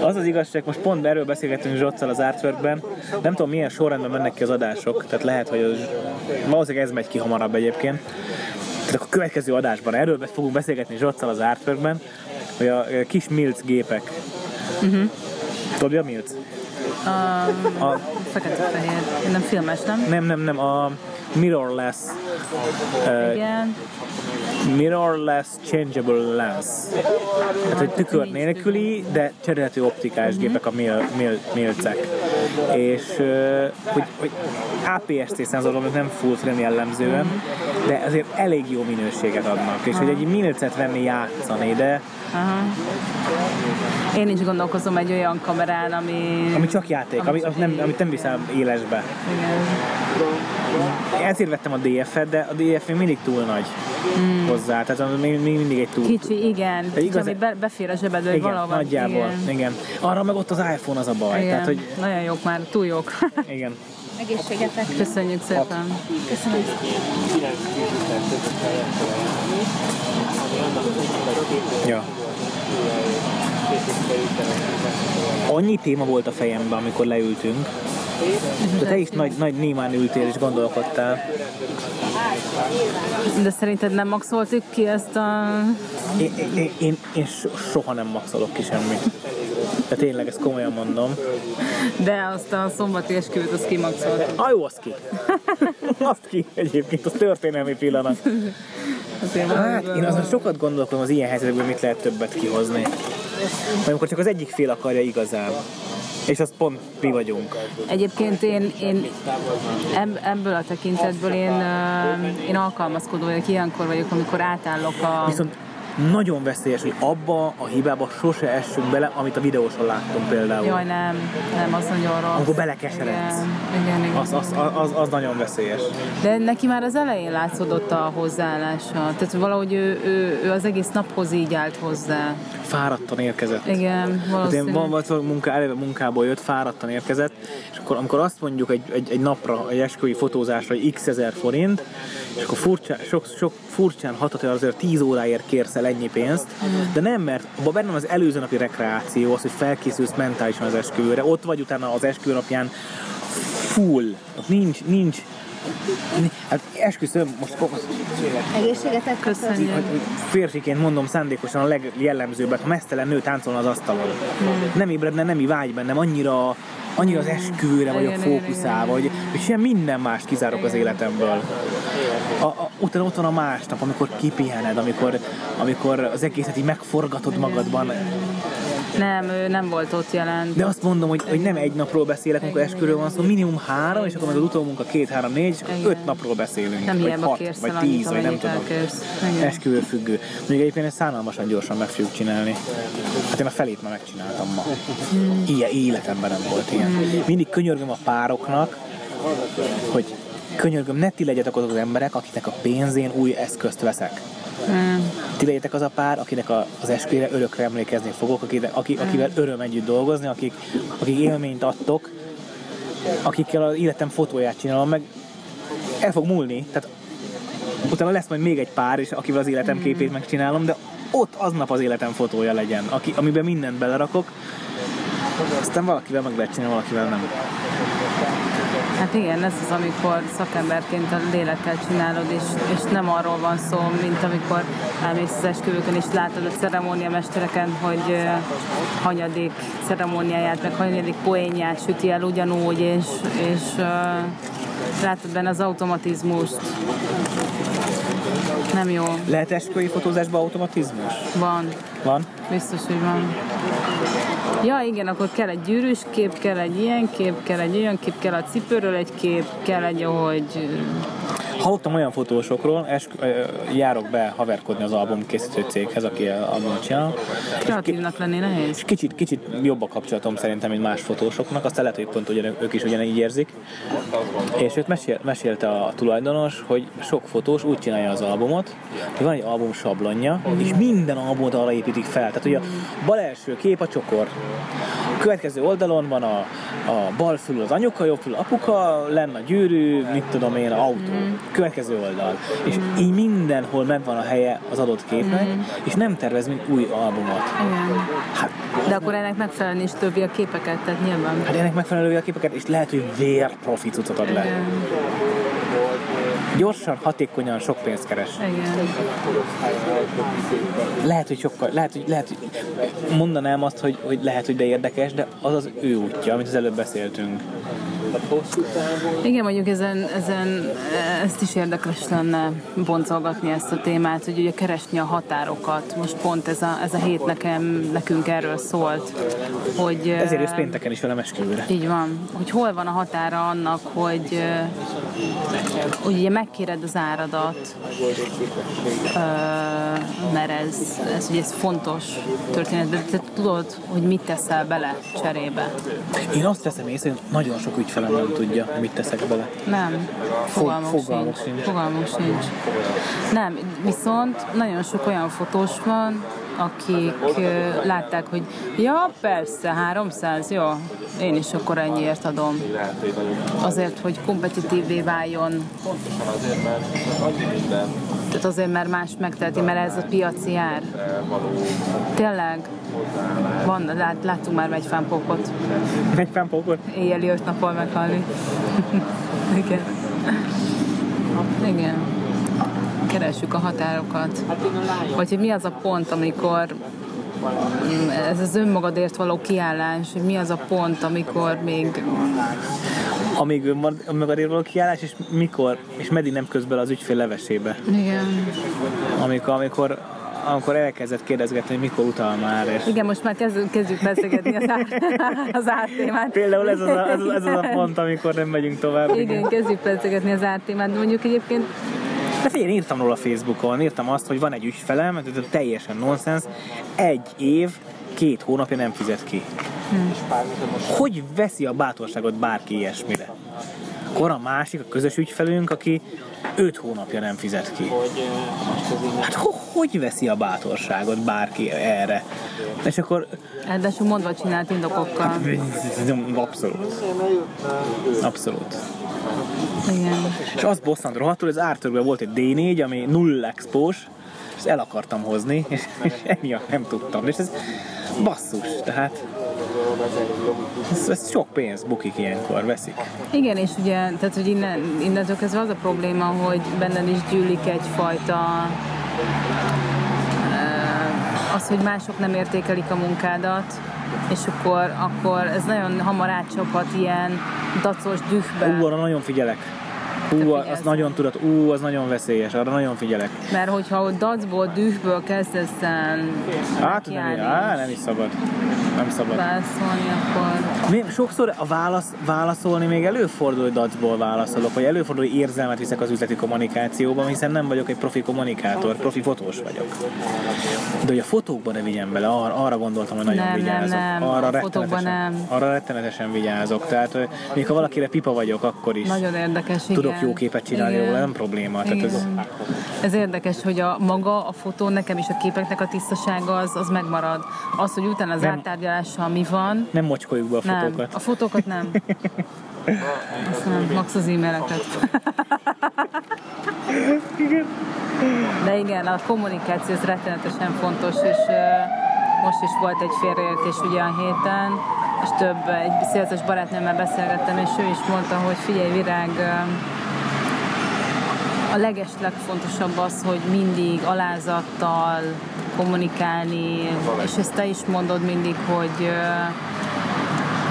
Speaker 2: Az az igazság, most pont erről beszélgettünk Zsoccal az Artworkben. Nem tudom, milyen sorrendben mennek ki az adások, tehát lehet, hogy az, valószínűleg ez megy ki hamarabb egyébként. Tehát akkor a következő adásban erről fogunk beszélgetni Zsoccal az Artworkben, hogy a, a kis milc gépek. Uh-huh. Tudod, mi a milc?
Speaker 1: Um,
Speaker 2: A,
Speaker 1: Fekete-fehér. Nem filmes, nem?
Speaker 2: nem, nem, nem, a mirrorless, uh,
Speaker 1: Igen.
Speaker 2: mirrorless changeable lens. Tehát, hogy tükör nélküli, de cserélhető optikás gépek a mil, mil, milcek. És uh, hogy, hogy APS-C szenzor, amik nem full frame jellemzően, de azért elég jó minőséget adnak. És hogy egy milcet venni játszani, de
Speaker 1: Aha. Én is gondolkozom egy olyan kamerán, ami...
Speaker 2: ami csak játék, ami, az nem, amit nem viszem élesbe.
Speaker 1: Igen.
Speaker 2: Ezért vettem a DF-et, de a DF még mindig túl nagy hozzá, tehát az még, még mindig egy túl...
Speaker 1: Kicsi, igen. Kicsi,
Speaker 2: igaz-
Speaker 1: ami be, befér a zsebedbe,
Speaker 2: igen,
Speaker 1: valahol.
Speaker 2: nagyjából, igen. igen. Arra meg ott az iPhone az a baj,
Speaker 1: Igen.
Speaker 2: tehát hogy
Speaker 1: Nagyon jók már, túl jók.
Speaker 2: igen.
Speaker 5: Egészségetek.
Speaker 1: Köszönjük szépen.
Speaker 5: Köszönöm.
Speaker 2: Ja. Annyi téma volt a fejemben, amikor leültünk, de te is nagy, nagy némán ültél és gondolkodtál.
Speaker 1: De szerinted nem maxoltuk ki ezt a...
Speaker 2: Én, én, én, én so- soha nem maxolok ki semmit. De tényleg, ezt komolyan mondom.
Speaker 1: De azt a szombati esküvőt, azt kimaxolt.
Speaker 2: Ah, jó, az ki. Azt ki egyébként, az történelmi pillanat. Hát, én azon sokat gondolkodom az ilyen helyzetekben, mit lehet többet kihozni. Vagy amikor csak az egyik fél akarja igazán. És az pont mi vagyunk.
Speaker 1: Egyébként én, én ebb- ebből a tekintetből én, én alkalmazkodó vagyok, ilyenkor vagyok, amikor átállok a...
Speaker 2: Viszont nagyon veszélyes, hogy abba a hibába sose essünk bele, amit a videóson láttunk például.
Speaker 1: Jaj, nem, nem, az nagyon rossz.
Speaker 2: Amikor belekeseredsz.
Speaker 1: Igen, igen, igen.
Speaker 2: Az, az, az, az, nagyon veszélyes.
Speaker 1: De neki már az elején látszódott a hozzáállása. Tehát valahogy ő, ő, ő az egész naphoz így állt hozzá.
Speaker 2: Fáradtan érkezett.
Speaker 1: Igen,
Speaker 2: Hát
Speaker 1: valószínű.
Speaker 2: én van, van munka, eleve munkából jött, fáradtan érkezett, akkor amikor azt mondjuk egy, egy, egy napra, egy esküvői fotózásra, hogy x ezer forint, és akkor furcsán, sok, sok furcsán hatott, hogy azért 10 óráért kérsz el ennyi pénzt, de nem, mert abban benne van az előző napi rekreáció, az, hogy felkészülsz mentálisan az esküvőre, ott vagy utána az esküvő napján full, nincs, nincs, hát esküszöm, most
Speaker 5: Egészségetek.
Speaker 1: Köszönjük.
Speaker 2: férfiként mondom szándékosan a legjellemzőbbet, ha mesztelen nő táncolna az asztalon. Nem ébredne nemi vágy bennem, annyira, annyira az esküvőre vagyok fókuszálva, hogy, hogy sem minden mást kizárok az életemből. A, a, utána ott van a másnap, amikor kipihened, amikor, amikor az egészet így megforgatod magadban.
Speaker 1: Nem, ő nem volt ott jelen.
Speaker 2: De azt mondom, hogy, hogy nem egy napról beszélek, amikor esküvőről van szó, minimum három, és akkor meg az utómunka két, három, négy, és akkor öt napról beszélünk.
Speaker 1: Nem
Speaker 2: vagy hat,
Speaker 1: kérsz
Speaker 2: vagy tíz, vagy nem tudom. Esküvő függő. Még egyébként ezt szánalmasan gyorsan meg fogjuk csinálni. Hát én a felét már megcsináltam ma.
Speaker 1: Hmm.
Speaker 2: Ilyen életemben nem volt ilyen. Mindig könyörgöm a pároknak, hogy könyörgöm, ne ti legyetek azok az emberek, akiknek a pénzén új eszközt veszek.
Speaker 1: Hmm.
Speaker 2: Ti legyetek az a pár, akinek a, az esküvére örökre emlékezni fogok, akik, aki, akivel öröm együtt dolgozni, akik, akik élményt adtok, akikkel az életem fotóját csinálom, meg el fog múlni, tehát utána lesz majd még egy pár, és akivel az életem képét megcsinálom, de ott aznap az életem fotója legyen, aki, amiben mindent belerakok, aztán valakivel meg lehet csinálni, valakivel nem.
Speaker 1: Hát igen, ez az, amikor szakemberként a lélekkel csinálod, és, és nem arról van szó, mint amikor elmész az esküvőkön, és látod a ceremóniamestereken, hogy uh, hanyadik ceremóniáját, meg hanyadik poénját süti el ugyanúgy, és, és uh, látod benne az automatizmust. Nem jó.
Speaker 2: Lehet esküvői fotózásban automatizmus?
Speaker 1: Van.
Speaker 2: Van?
Speaker 1: Biztos, hogy van. Ja, igen, akkor kell egy gyűrűs kép, kell egy ilyen kép, kell egy olyan kép, kell a cipőről egy kép, kell egy, hogy
Speaker 2: Hallottam olyan fotósokról, ö, járok be haverkodni az album készítő céghez, aki albumot csinál,
Speaker 1: kreatívnak lenni nehéz.
Speaker 2: és kicsit, kicsit jobb a kapcsolatom szerintem, mint más fotósoknak, aztán lehet, hogy pont ugyan, ők is ugyanígy érzik. És őt mesél, mesélte a tulajdonos, hogy sok fotós úgy csinálja az albumot, hogy van egy album sablonja, és minden albumot arra építik fel. Tehát ugye a bal első kép a csokor, a következő oldalon van a, a bal fül az anyuka, jobb fül apuka, lenne a gyűrű, mit tudom én, autó. Következő oldal. És így mindenhol megvan a helye az adott képnek, és nem tervez mint új albumot.
Speaker 1: Igen.
Speaker 2: Hát,
Speaker 1: De akkor ennek megfelelni is többi a képeket, tehát nyilván.
Speaker 2: hát ennek megfelelő a képeket, és lehet, hogy vér cuccot ad le.
Speaker 1: Igen.
Speaker 2: Gyorsan, hatékonyan, sok pénzt keres.
Speaker 1: Igen.
Speaker 2: Lehet, hogy sokkal, lehet, hogy, lehet, hogy mondanám azt, hogy, hogy lehet, hogy de érdekes, de az az ő útja, amit az előbb beszéltünk.
Speaker 1: Igen, mondjuk ezen, ezen ezt is érdekes lenne boncolgatni ezt a témát, hogy ugye keresni a határokat. Most pont ez a, ez a hét nekem, nekünk erről szólt, hogy...
Speaker 2: Ezért jössz pénteken is velem esküvőre.
Speaker 1: Így van, hogy hol van a határa annak, hogy, eh, hogy ugye megkéred az áradat, mert ez, ez, ugye ez fontos történet, de te tudod, hogy mit teszel bele cserébe.
Speaker 2: Én azt veszem észre, hogy nagyon sok ügyfelem nem tudja, mit teszek bele.
Speaker 1: Nem, fogalmuk,
Speaker 2: fogalmuk
Speaker 1: sincs.
Speaker 2: sincs.
Speaker 1: Fogalmuk sincs. Nem, viszont nagyon sok olyan fotós van, akik látták, hogy ja, persze, 300, jó, én is akkor ennyiért adom. Azért, hogy kompetitívvé váljon. Tehát azért, mert más megteheti, mert ez a piaci ár. Tényleg? Van, lát, láttunk már egy fánpókot.
Speaker 2: Egy fánpókot?
Speaker 1: Éjjeli öt napon meghalni. Igen. Igen. Keressük a határokat. Vagy hogy mi az a pont, amikor ez az önmagadért való kiállás, hogy mi az a pont, amikor még
Speaker 2: Amíg önmag- önmagadért való kiállás, és mikor, és meddig nem közben az ügyfél levesébe.
Speaker 1: igen,
Speaker 2: Amikor, amikor, amikor elkezdett kérdezgetni, hogy mikor utal már, és
Speaker 1: igen, most már kezdjük, kezdjük beszélgetni az, ár, az ártémát.
Speaker 2: Például ez az, a, ez, az, ez az a pont, amikor nem megyünk tovább.
Speaker 1: Igen, kezdjük beszélgetni az ártémát, mondjuk egyébként
Speaker 2: De figyelj, én írtam róla Facebookon, írtam azt, hogy van egy ügyfelem, ez teljesen nonsens, egy év, két hónapja nem fizet ki. Hogy veszi a bátorságot bárki ilyesmire? Akkor a másik, a közös ügyfelünk, aki öt hónapja nem fizet ki. Hát ho- hogy veszi a bátorságot bárki erre? És akkor
Speaker 1: ráadásul mondva csinált indokokkal.
Speaker 2: abszolút. Abszolút.
Speaker 1: Igen.
Speaker 2: És az bosszant rohadtul, az ártörben volt egy D4, ami null expós, és ezt el akartam hozni, és, és emiatt nem tudtam. És ez basszus, tehát ez, ez sok pénz bukik ilyenkor, veszik.
Speaker 1: Igen, és ugye, tehát hogy innen, innentől kezdve az a probléma, hogy benned is gyűlik egyfajta eh, az, hogy mások nem értékelik a munkádat, és akkor, akkor ez nagyon hamar átcsaphat ilyen dacos dühbe.
Speaker 2: Ú, arra nagyon figyelek. Ú, az nagyon tudat, ú, az nagyon veszélyes, arra nagyon figyelek.
Speaker 1: Mert hogyha ott dacból, dühből kezdesz
Speaker 2: Hát nem, á, nem is szabad. Nem szabad.
Speaker 1: válaszolni, akkor
Speaker 2: Még sokszor a válasz, válaszolni még előfordul, hogy dacból válaszolok, vagy előfordul, hogy érzelmet viszek az üzleti kommunikációban, hiszen nem vagyok egy profi kommunikátor, profi fotós vagyok. De hogy a fotókban ne vigyem bele, arra, arra gondoltam, hogy nagyon
Speaker 1: Nem, nem,
Speaker 2: vigyázok.
Speaker 1: nem.
Speaker 2: Arra
Speaker 1: A fotókban
Speaker 2: rettenetesen,
Speaker 1: nem.
Speaker 2: arra rettenetesen vigyázok. Tehát, még ha valakire pipa vagyok, akkor is
Speaker 1: nagyon érdekes, igen.
Speaker 2: Jó képet csinálni róla, nem probléma. Tehát ez.
Speaker 1: Ez érdekes, hogy a maga, a fotó, nekem is a képeknek a tisztasága az, az megmarad. Az, hogy utána az
Speaker 2: Nem.
Speaker 1: áttárgyalással mi van,
Speaker 2: nem mocskoljuk be a
Speaker 1: nem.
Speaker 2: fotókat.
Speaker 1: A fotókat nem. Azt nem. Max az e-maileket. De igen, a kommunikáció ez rettenetesen fontos, és most is volt egy félreértés ugye a héten, és több, egy szélzes barátnőmmel beszélgettem, és ő is mondta, hogy figyelj, Virág, a leges legfontosabb az, hogy mindig alázattal kommunikálni, és ezt te is mondod mindig, hogy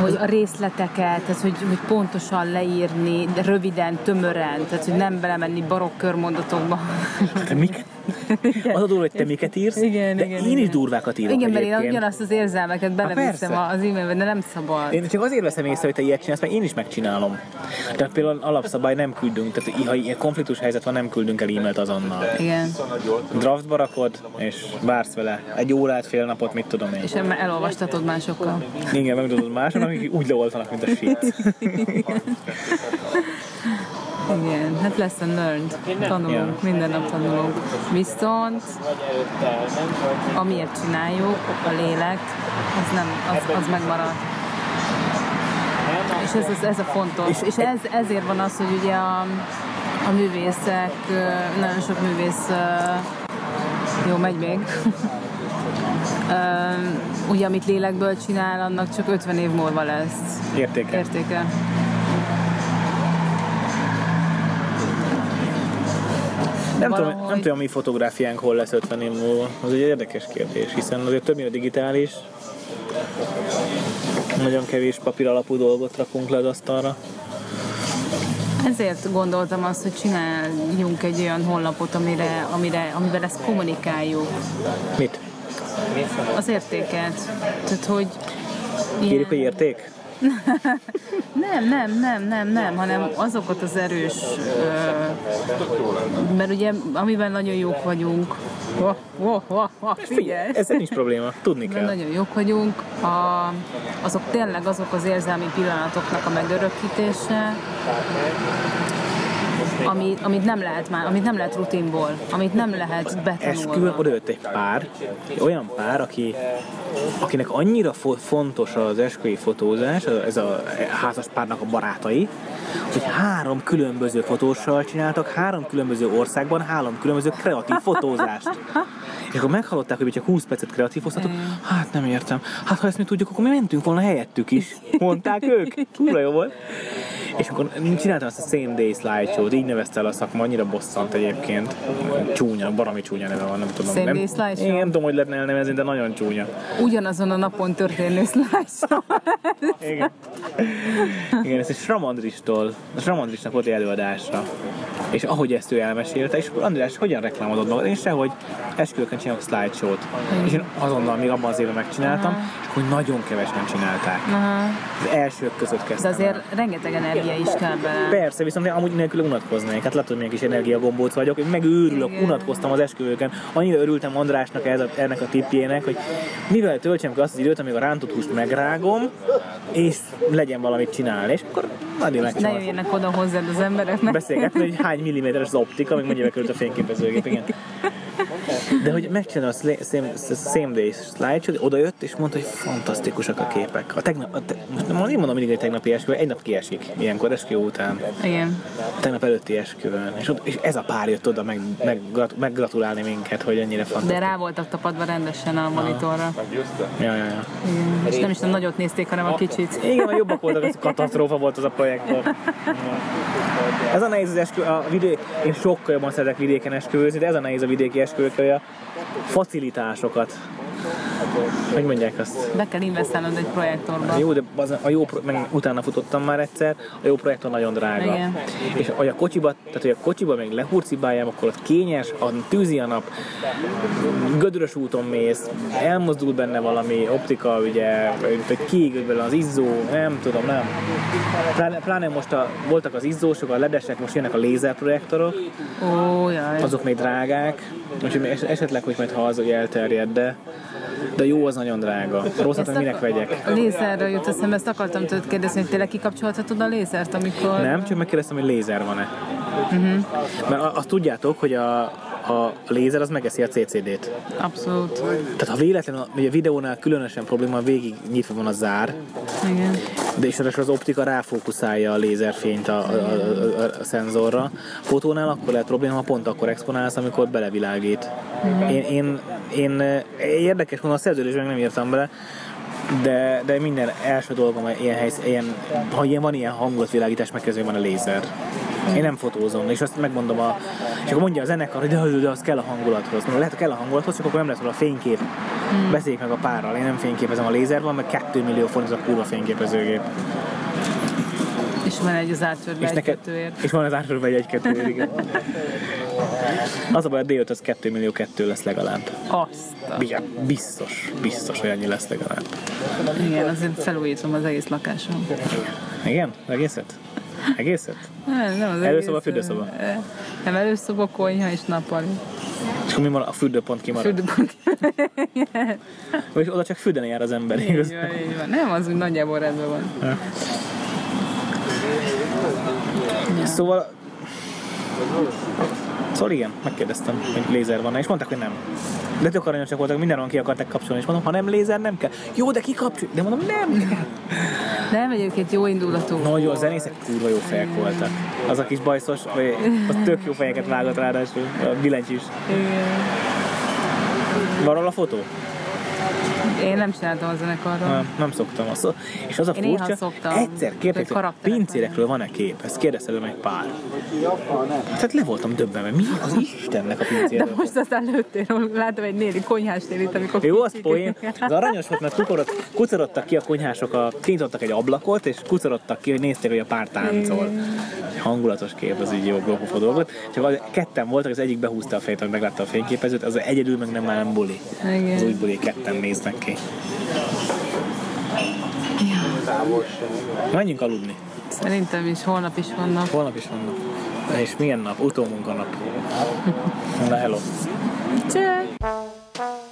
Speaker 1: hogy a részleteket, tehát hogy, hogy pontosan leírni, de röviden, tömören, tehát hogy nem belemenni barokk körmondatokba.
Speaker 2: Te mik? Az a durva, hogy te miket írsz,
Speaker 1: Igen,
Speaker 2: de
Speaker 1: igen,
Speaker 2: én is
Speaker 1: igen.
Speaker 2: durvákat írok
Speaker 1: Igen, mert én ugyanazt az érzelmeket beleviszem az e-mailbe, de nem szabad.
Speaker 2: Én csak azért veszem észre, hogy te ilyet csinálsz, mert én is megcsinálom. Tehát például alapszabály nem küldünk, tehát ha ilyen konfliktus helyzet van, nem küldünk el e-mailt azonnal.
Speaker 1: Igen.
Speaker 2: Draftba rakod, és vársz vele egy órát, fél napot, mit tudom én.
Speaker 1: És elolvastatod másokkal.
Speaker 2: Igen, megmutatott mások, akik úgy leoltanak, mint a shit.
Speaker 1: Igen, hát lesson learned. Tanulunk, minden nap tanulunk. Viszont amiért csináljuk, a lélek, az, nem, az, az megmarad. És ez, ez, ez a fontos. És ez, ezért van az, hogy ugye a, a művészek, nagyon sok művész, jó, megy még, ugye amit lélekből csinál, annak csak 50 év múlva lesz
Speaker 2: Értéke.
Speaker 1: értéke.
Speaker 2: Nem tudom, nem tudom, mi fotográfiánk hol lesz 50 év múlva. Az egy érdekes kérdés, hiszen azért többnyire digitális. Nagyon kevés papír alapú dolgot rakunk le az asztalra.
Speaker 1: Ezért gondoltam azt, hogy csináljunk egy olyan honlapot, amire, amire, amivel ezt kommunikáljuk.
Speaker 2: Mit?
Speaker 1: Az értéket. Tehát, hogy
Speaker 2: Írjuk, hogy érték?
Speaker 1: Nem, nem, nem, nem, nem, hanem azokat az erős, ö, mert ugye amiben nagyon jók vagyunk, oh, oh, oh, oh, figyelj!
Speaker 2: Ezzel nincs probléma, tudni kell.
Speaker 1: nagyon jók vagyunk, a, azok tényleg azok az érzelmi pillanatoknak a megörökítése, ami, amit nem lehet már, amit nem lehet rutinból, amit nem lehet
Speaker 2: Esküvőn
Speaker 1: betanulva.
Speaker 2: odajött egy pár, olyan pár, aki, akinek annyira fo- fontos az esküvői fotózás, ez a házas párnak a barátai, hogy három különböző fotóssal csináltak, három különböző országban, három különböző kreatív fotózást. És akkor meghallották, hogy csak 20 percet kreatív hoztatok, hát nem értem. Hát ha ezt mi tudjuk, akkor mi mentünk volna helyettük is. Mondták ők. Kurva jó volt. És akkor csináltam azt a Same Day slideshow-t, így nevezte el a szakma, annyira bosszant egyébként. Csúnya, baromi csúnya neve van, nem tudom.
Speaker 1: Same
Speaker 2: nem,
Speaker 1: Day slideshow?
Speaker 2: Én nem tudom, hogy lehetne elnevezni, de nagyon csúnya.
Speaker 1: Ugyanazon a napon történő slideshow.
Speaker 2: Igen. Igen, ez egy Sramandristól, a Sramandrisnak volt egy előadásra. És ahogy ezt ő elmesélte, és akkor András, hogyan reklámodod magad? Én sehogy esküvőkön csinálok slideshow-t. És én azonnal még abban az évben megcsináltam, és akkor nagyon kevesen csinálták. Az elsők között
Speaker 1: De
Speaker 2: kezdtem el.
Speaker 1: azért rengeteg energia is kell bele.
Speaker 2: Persze, viszont én amúgy nélkül unatkoznék. Hát látod, milyen kis energiagombóc vagyok. Én megőrülök,
Speaker 1: Igen.
Speaker 2: unatkoztam az esküvőken. Annyira örültem Andrásnak ez a, ennek a tippjének, hogy mivel töltsem ki azt az időt, amíg a rántott húst megrágom, és legyen valamit csinálni. És akkor nagyon
Speaker 1: Ne
Speaker 2: megcsinálom.
Speaker 1: jöjjenek oda hozzád az emberek, mert
Speaker 2: Beszélgetni, hogy hány milliméteres az optika, amíg mennyibe került a fényképezőgép, igen. De hogy megcsinálom a same, same day slideshow, oda jött és mondta, hogy fantasztikusak a képek. A tegnap, a te, most nem mondom mindig, hogy tegnapi esküvő, egy nap kiesik, ilyenkor esküvő után
Speaker 1: igen.
Speaker 2: tegnap előtti esküvőn, és, ott, és ez a pár jött oda meg, meg, meggratulálni minket, hogy ennyire
Speaker 1: De
Speaker 2: fantasztikus.
Speaker 1: rá voltak tapadva rendesen a monitorra.
Speaker 2: Ja, ja, ja.
Speaker 1: Igen. És nem is a nagyot nézték, hanem a kicsit.
Speaker 2: Igen, a jobbak voltak, az katasztrófa volt az a projektor. Ez a nehéz az eskü, a vidék, én sokkal jobban szeretek vidéken esküvőzni, de ez a nehéz a vidéki esküvők, hogy a facilitásokat, hogy mondják azt?
Speaker 1: Be kell investálnod egy projektorba.
Speaker 2: Jó, de az, a jó, meg utána futottam már egyszer, a jó projektor nagyon drága.
Speaker 1: Igen.
Speaker 2: És hogy a kocsiba, tehát hogy a kocsiba még lehurcibáljam, akkor ott kényes, a tűzi a nap, gödrös úton mész, elmozdul benne valami optika, ugye, vagy kiég belőle az izzó, nem tudom, nem. Pláne, pláne most a, voltak az izzósok, a ledesek, most jönnek a lézerprojektorok,
Speaker 1: Ó, jaj.
Speaker 2: azok még drágák, úgyhogy esetleg, hogy majd ha az, hogy elterjed, de, de jó, az nagyon drága. Rosszat meg minek vegyek?
Speaker 1: A lézerről jut eszembe, ezt akartam tőled kérdezni, hogy tényleg kikapcsolhatod a lézert, amikor...
Speaker 2: Nem, csak megkérdeztem, hogy lézer van-e. Uh-huh. Mert azt tudjátok, hogy a, a lézer az megeszi a CCD-t.
Speaker 1: Abszolút.
Speaker 2: Tehát ha véletlenül, ugye a videónál különösen probléma, végig nyitva van a zár,
Speaker 1: Igen.
Speaker 2: de és az optika ráfókuszálja a lézerfényt a, a, a, a, a szenzorra. Fotónál akkor lehet probléma, ha pont akkor exponálsz, amikor belevilágít. Én, én, én, eh, érdekes mondom, a szerződésben nem írtam bele, de, de minden első dolgom ilyen helysz, ilyen, ha ilyen van ilyen hangulatvilágítás, megkezdő van a lézer. Én nem fotózom, és azt megmondom a... És akkor mondja a zenekar, hogy de, de az kell a hangulathoz. Mondom, lehet, hogy kell a hangulathoz, csak akkor nem lesz róla a fénykép. Beszéljük meg a párral, én nem fényképezem, a lézer van, meg 2 millió forint az a kurva fényképezőgép.
Speaker 1: És van egy az átörbe
Speaker 2: És,
Speaker 1: egy
Speaker 2: neked,
Speaker 1: kettőért.
Speaker 2: és van az átsorban egy 1 2 igen. Az a baj, a D5 az 2 millió 2 lesz legalább.
Speaker 1: Azt.
Speaker 2: Igen, biztos, biztos, hogy annyi lesz legalább.
Speaker 1: Igen, azért felújítom az egész lakásom.
Speaker 2: Igen? Egészet? Egészet?
Speaker 1: Nem, nem az
Speaker 2: Előszoba,
Speaker 1: egész,
Speaker 2: fürdőszoba?
Speaker 1: Nem, előszoba, konyha és nappali.
Speaker 2: És akkor mi marad? A fürdőpont kimarad.
Speaker 1: Fürdőpont.
Speaker 2: És oda csak fürdeni jár az ember, igaz?
Speaker 1: Így van, így van. Nem, az úgy nagyjából rendben van.
Speaker 2: Szóval... Szóval igen, megkérdeztem, hogy lézer van és mondták, hogy nem. De tök aranyosak voltak, mindenhol ki akarták kapcsolni, és mondom, ha nem lézer, nem kell. Jó, de kikapcsol. De mondom, nem kell.
Speaker 1: Nem, egyébként jó indulatú.
Speaker 2: Nagyon, a zenészek kurva jó fejek voltak. Az a kis bajszos, vagy az tök jó fejeket vágott ráadásul, a billentyűs.
Speaker 1: Igen.
Speaker 2: Van róla a fotó?
Speaker 1: Én nem csináltam a zenekarról.
Speaker 2: Nem, nem szoktam. Az, és az a
Speaker 1: Én
Speaker 2: furcsa,
Speaker 1: szoktam.
Speaker 2: egyszer kértek, hogy pincérekről van-e kép? Ezt kérdezte meg pár. Tehát le voltam döbbenve. Mi az Istennek a
Speaker 1: De
Speaker 2: pincéről?
Speaker 1: most aztán lőttél, látom egy néni konyhás nélit, amikor
Speaker 2: Jó, az poén. Az aranyos volt, mert kukorott, kucorodtak ki a konyhások, a, kinyitottak egy ablakot, és kucorodtak ki, hogy nézték, hogy a pár táncol. Hangulatos kép, az így jó globofó dolog volt. Csak az, ketten voltak, az egyik behúzta a fejét, hogy meglátta a fényképezőt, az egyedül meg nem már nem buli.
Speaker 1: Igen.
Speaker 2: Az úgy buli, ketten néznek ki. Menjünk aludni.
Speaker 1: Szerintem is, holnap is vannak.
Speaker 2: Holnap is vannak. És milyen nap? Utómunkanap. Na, hello.
Speaker 1: Cseh!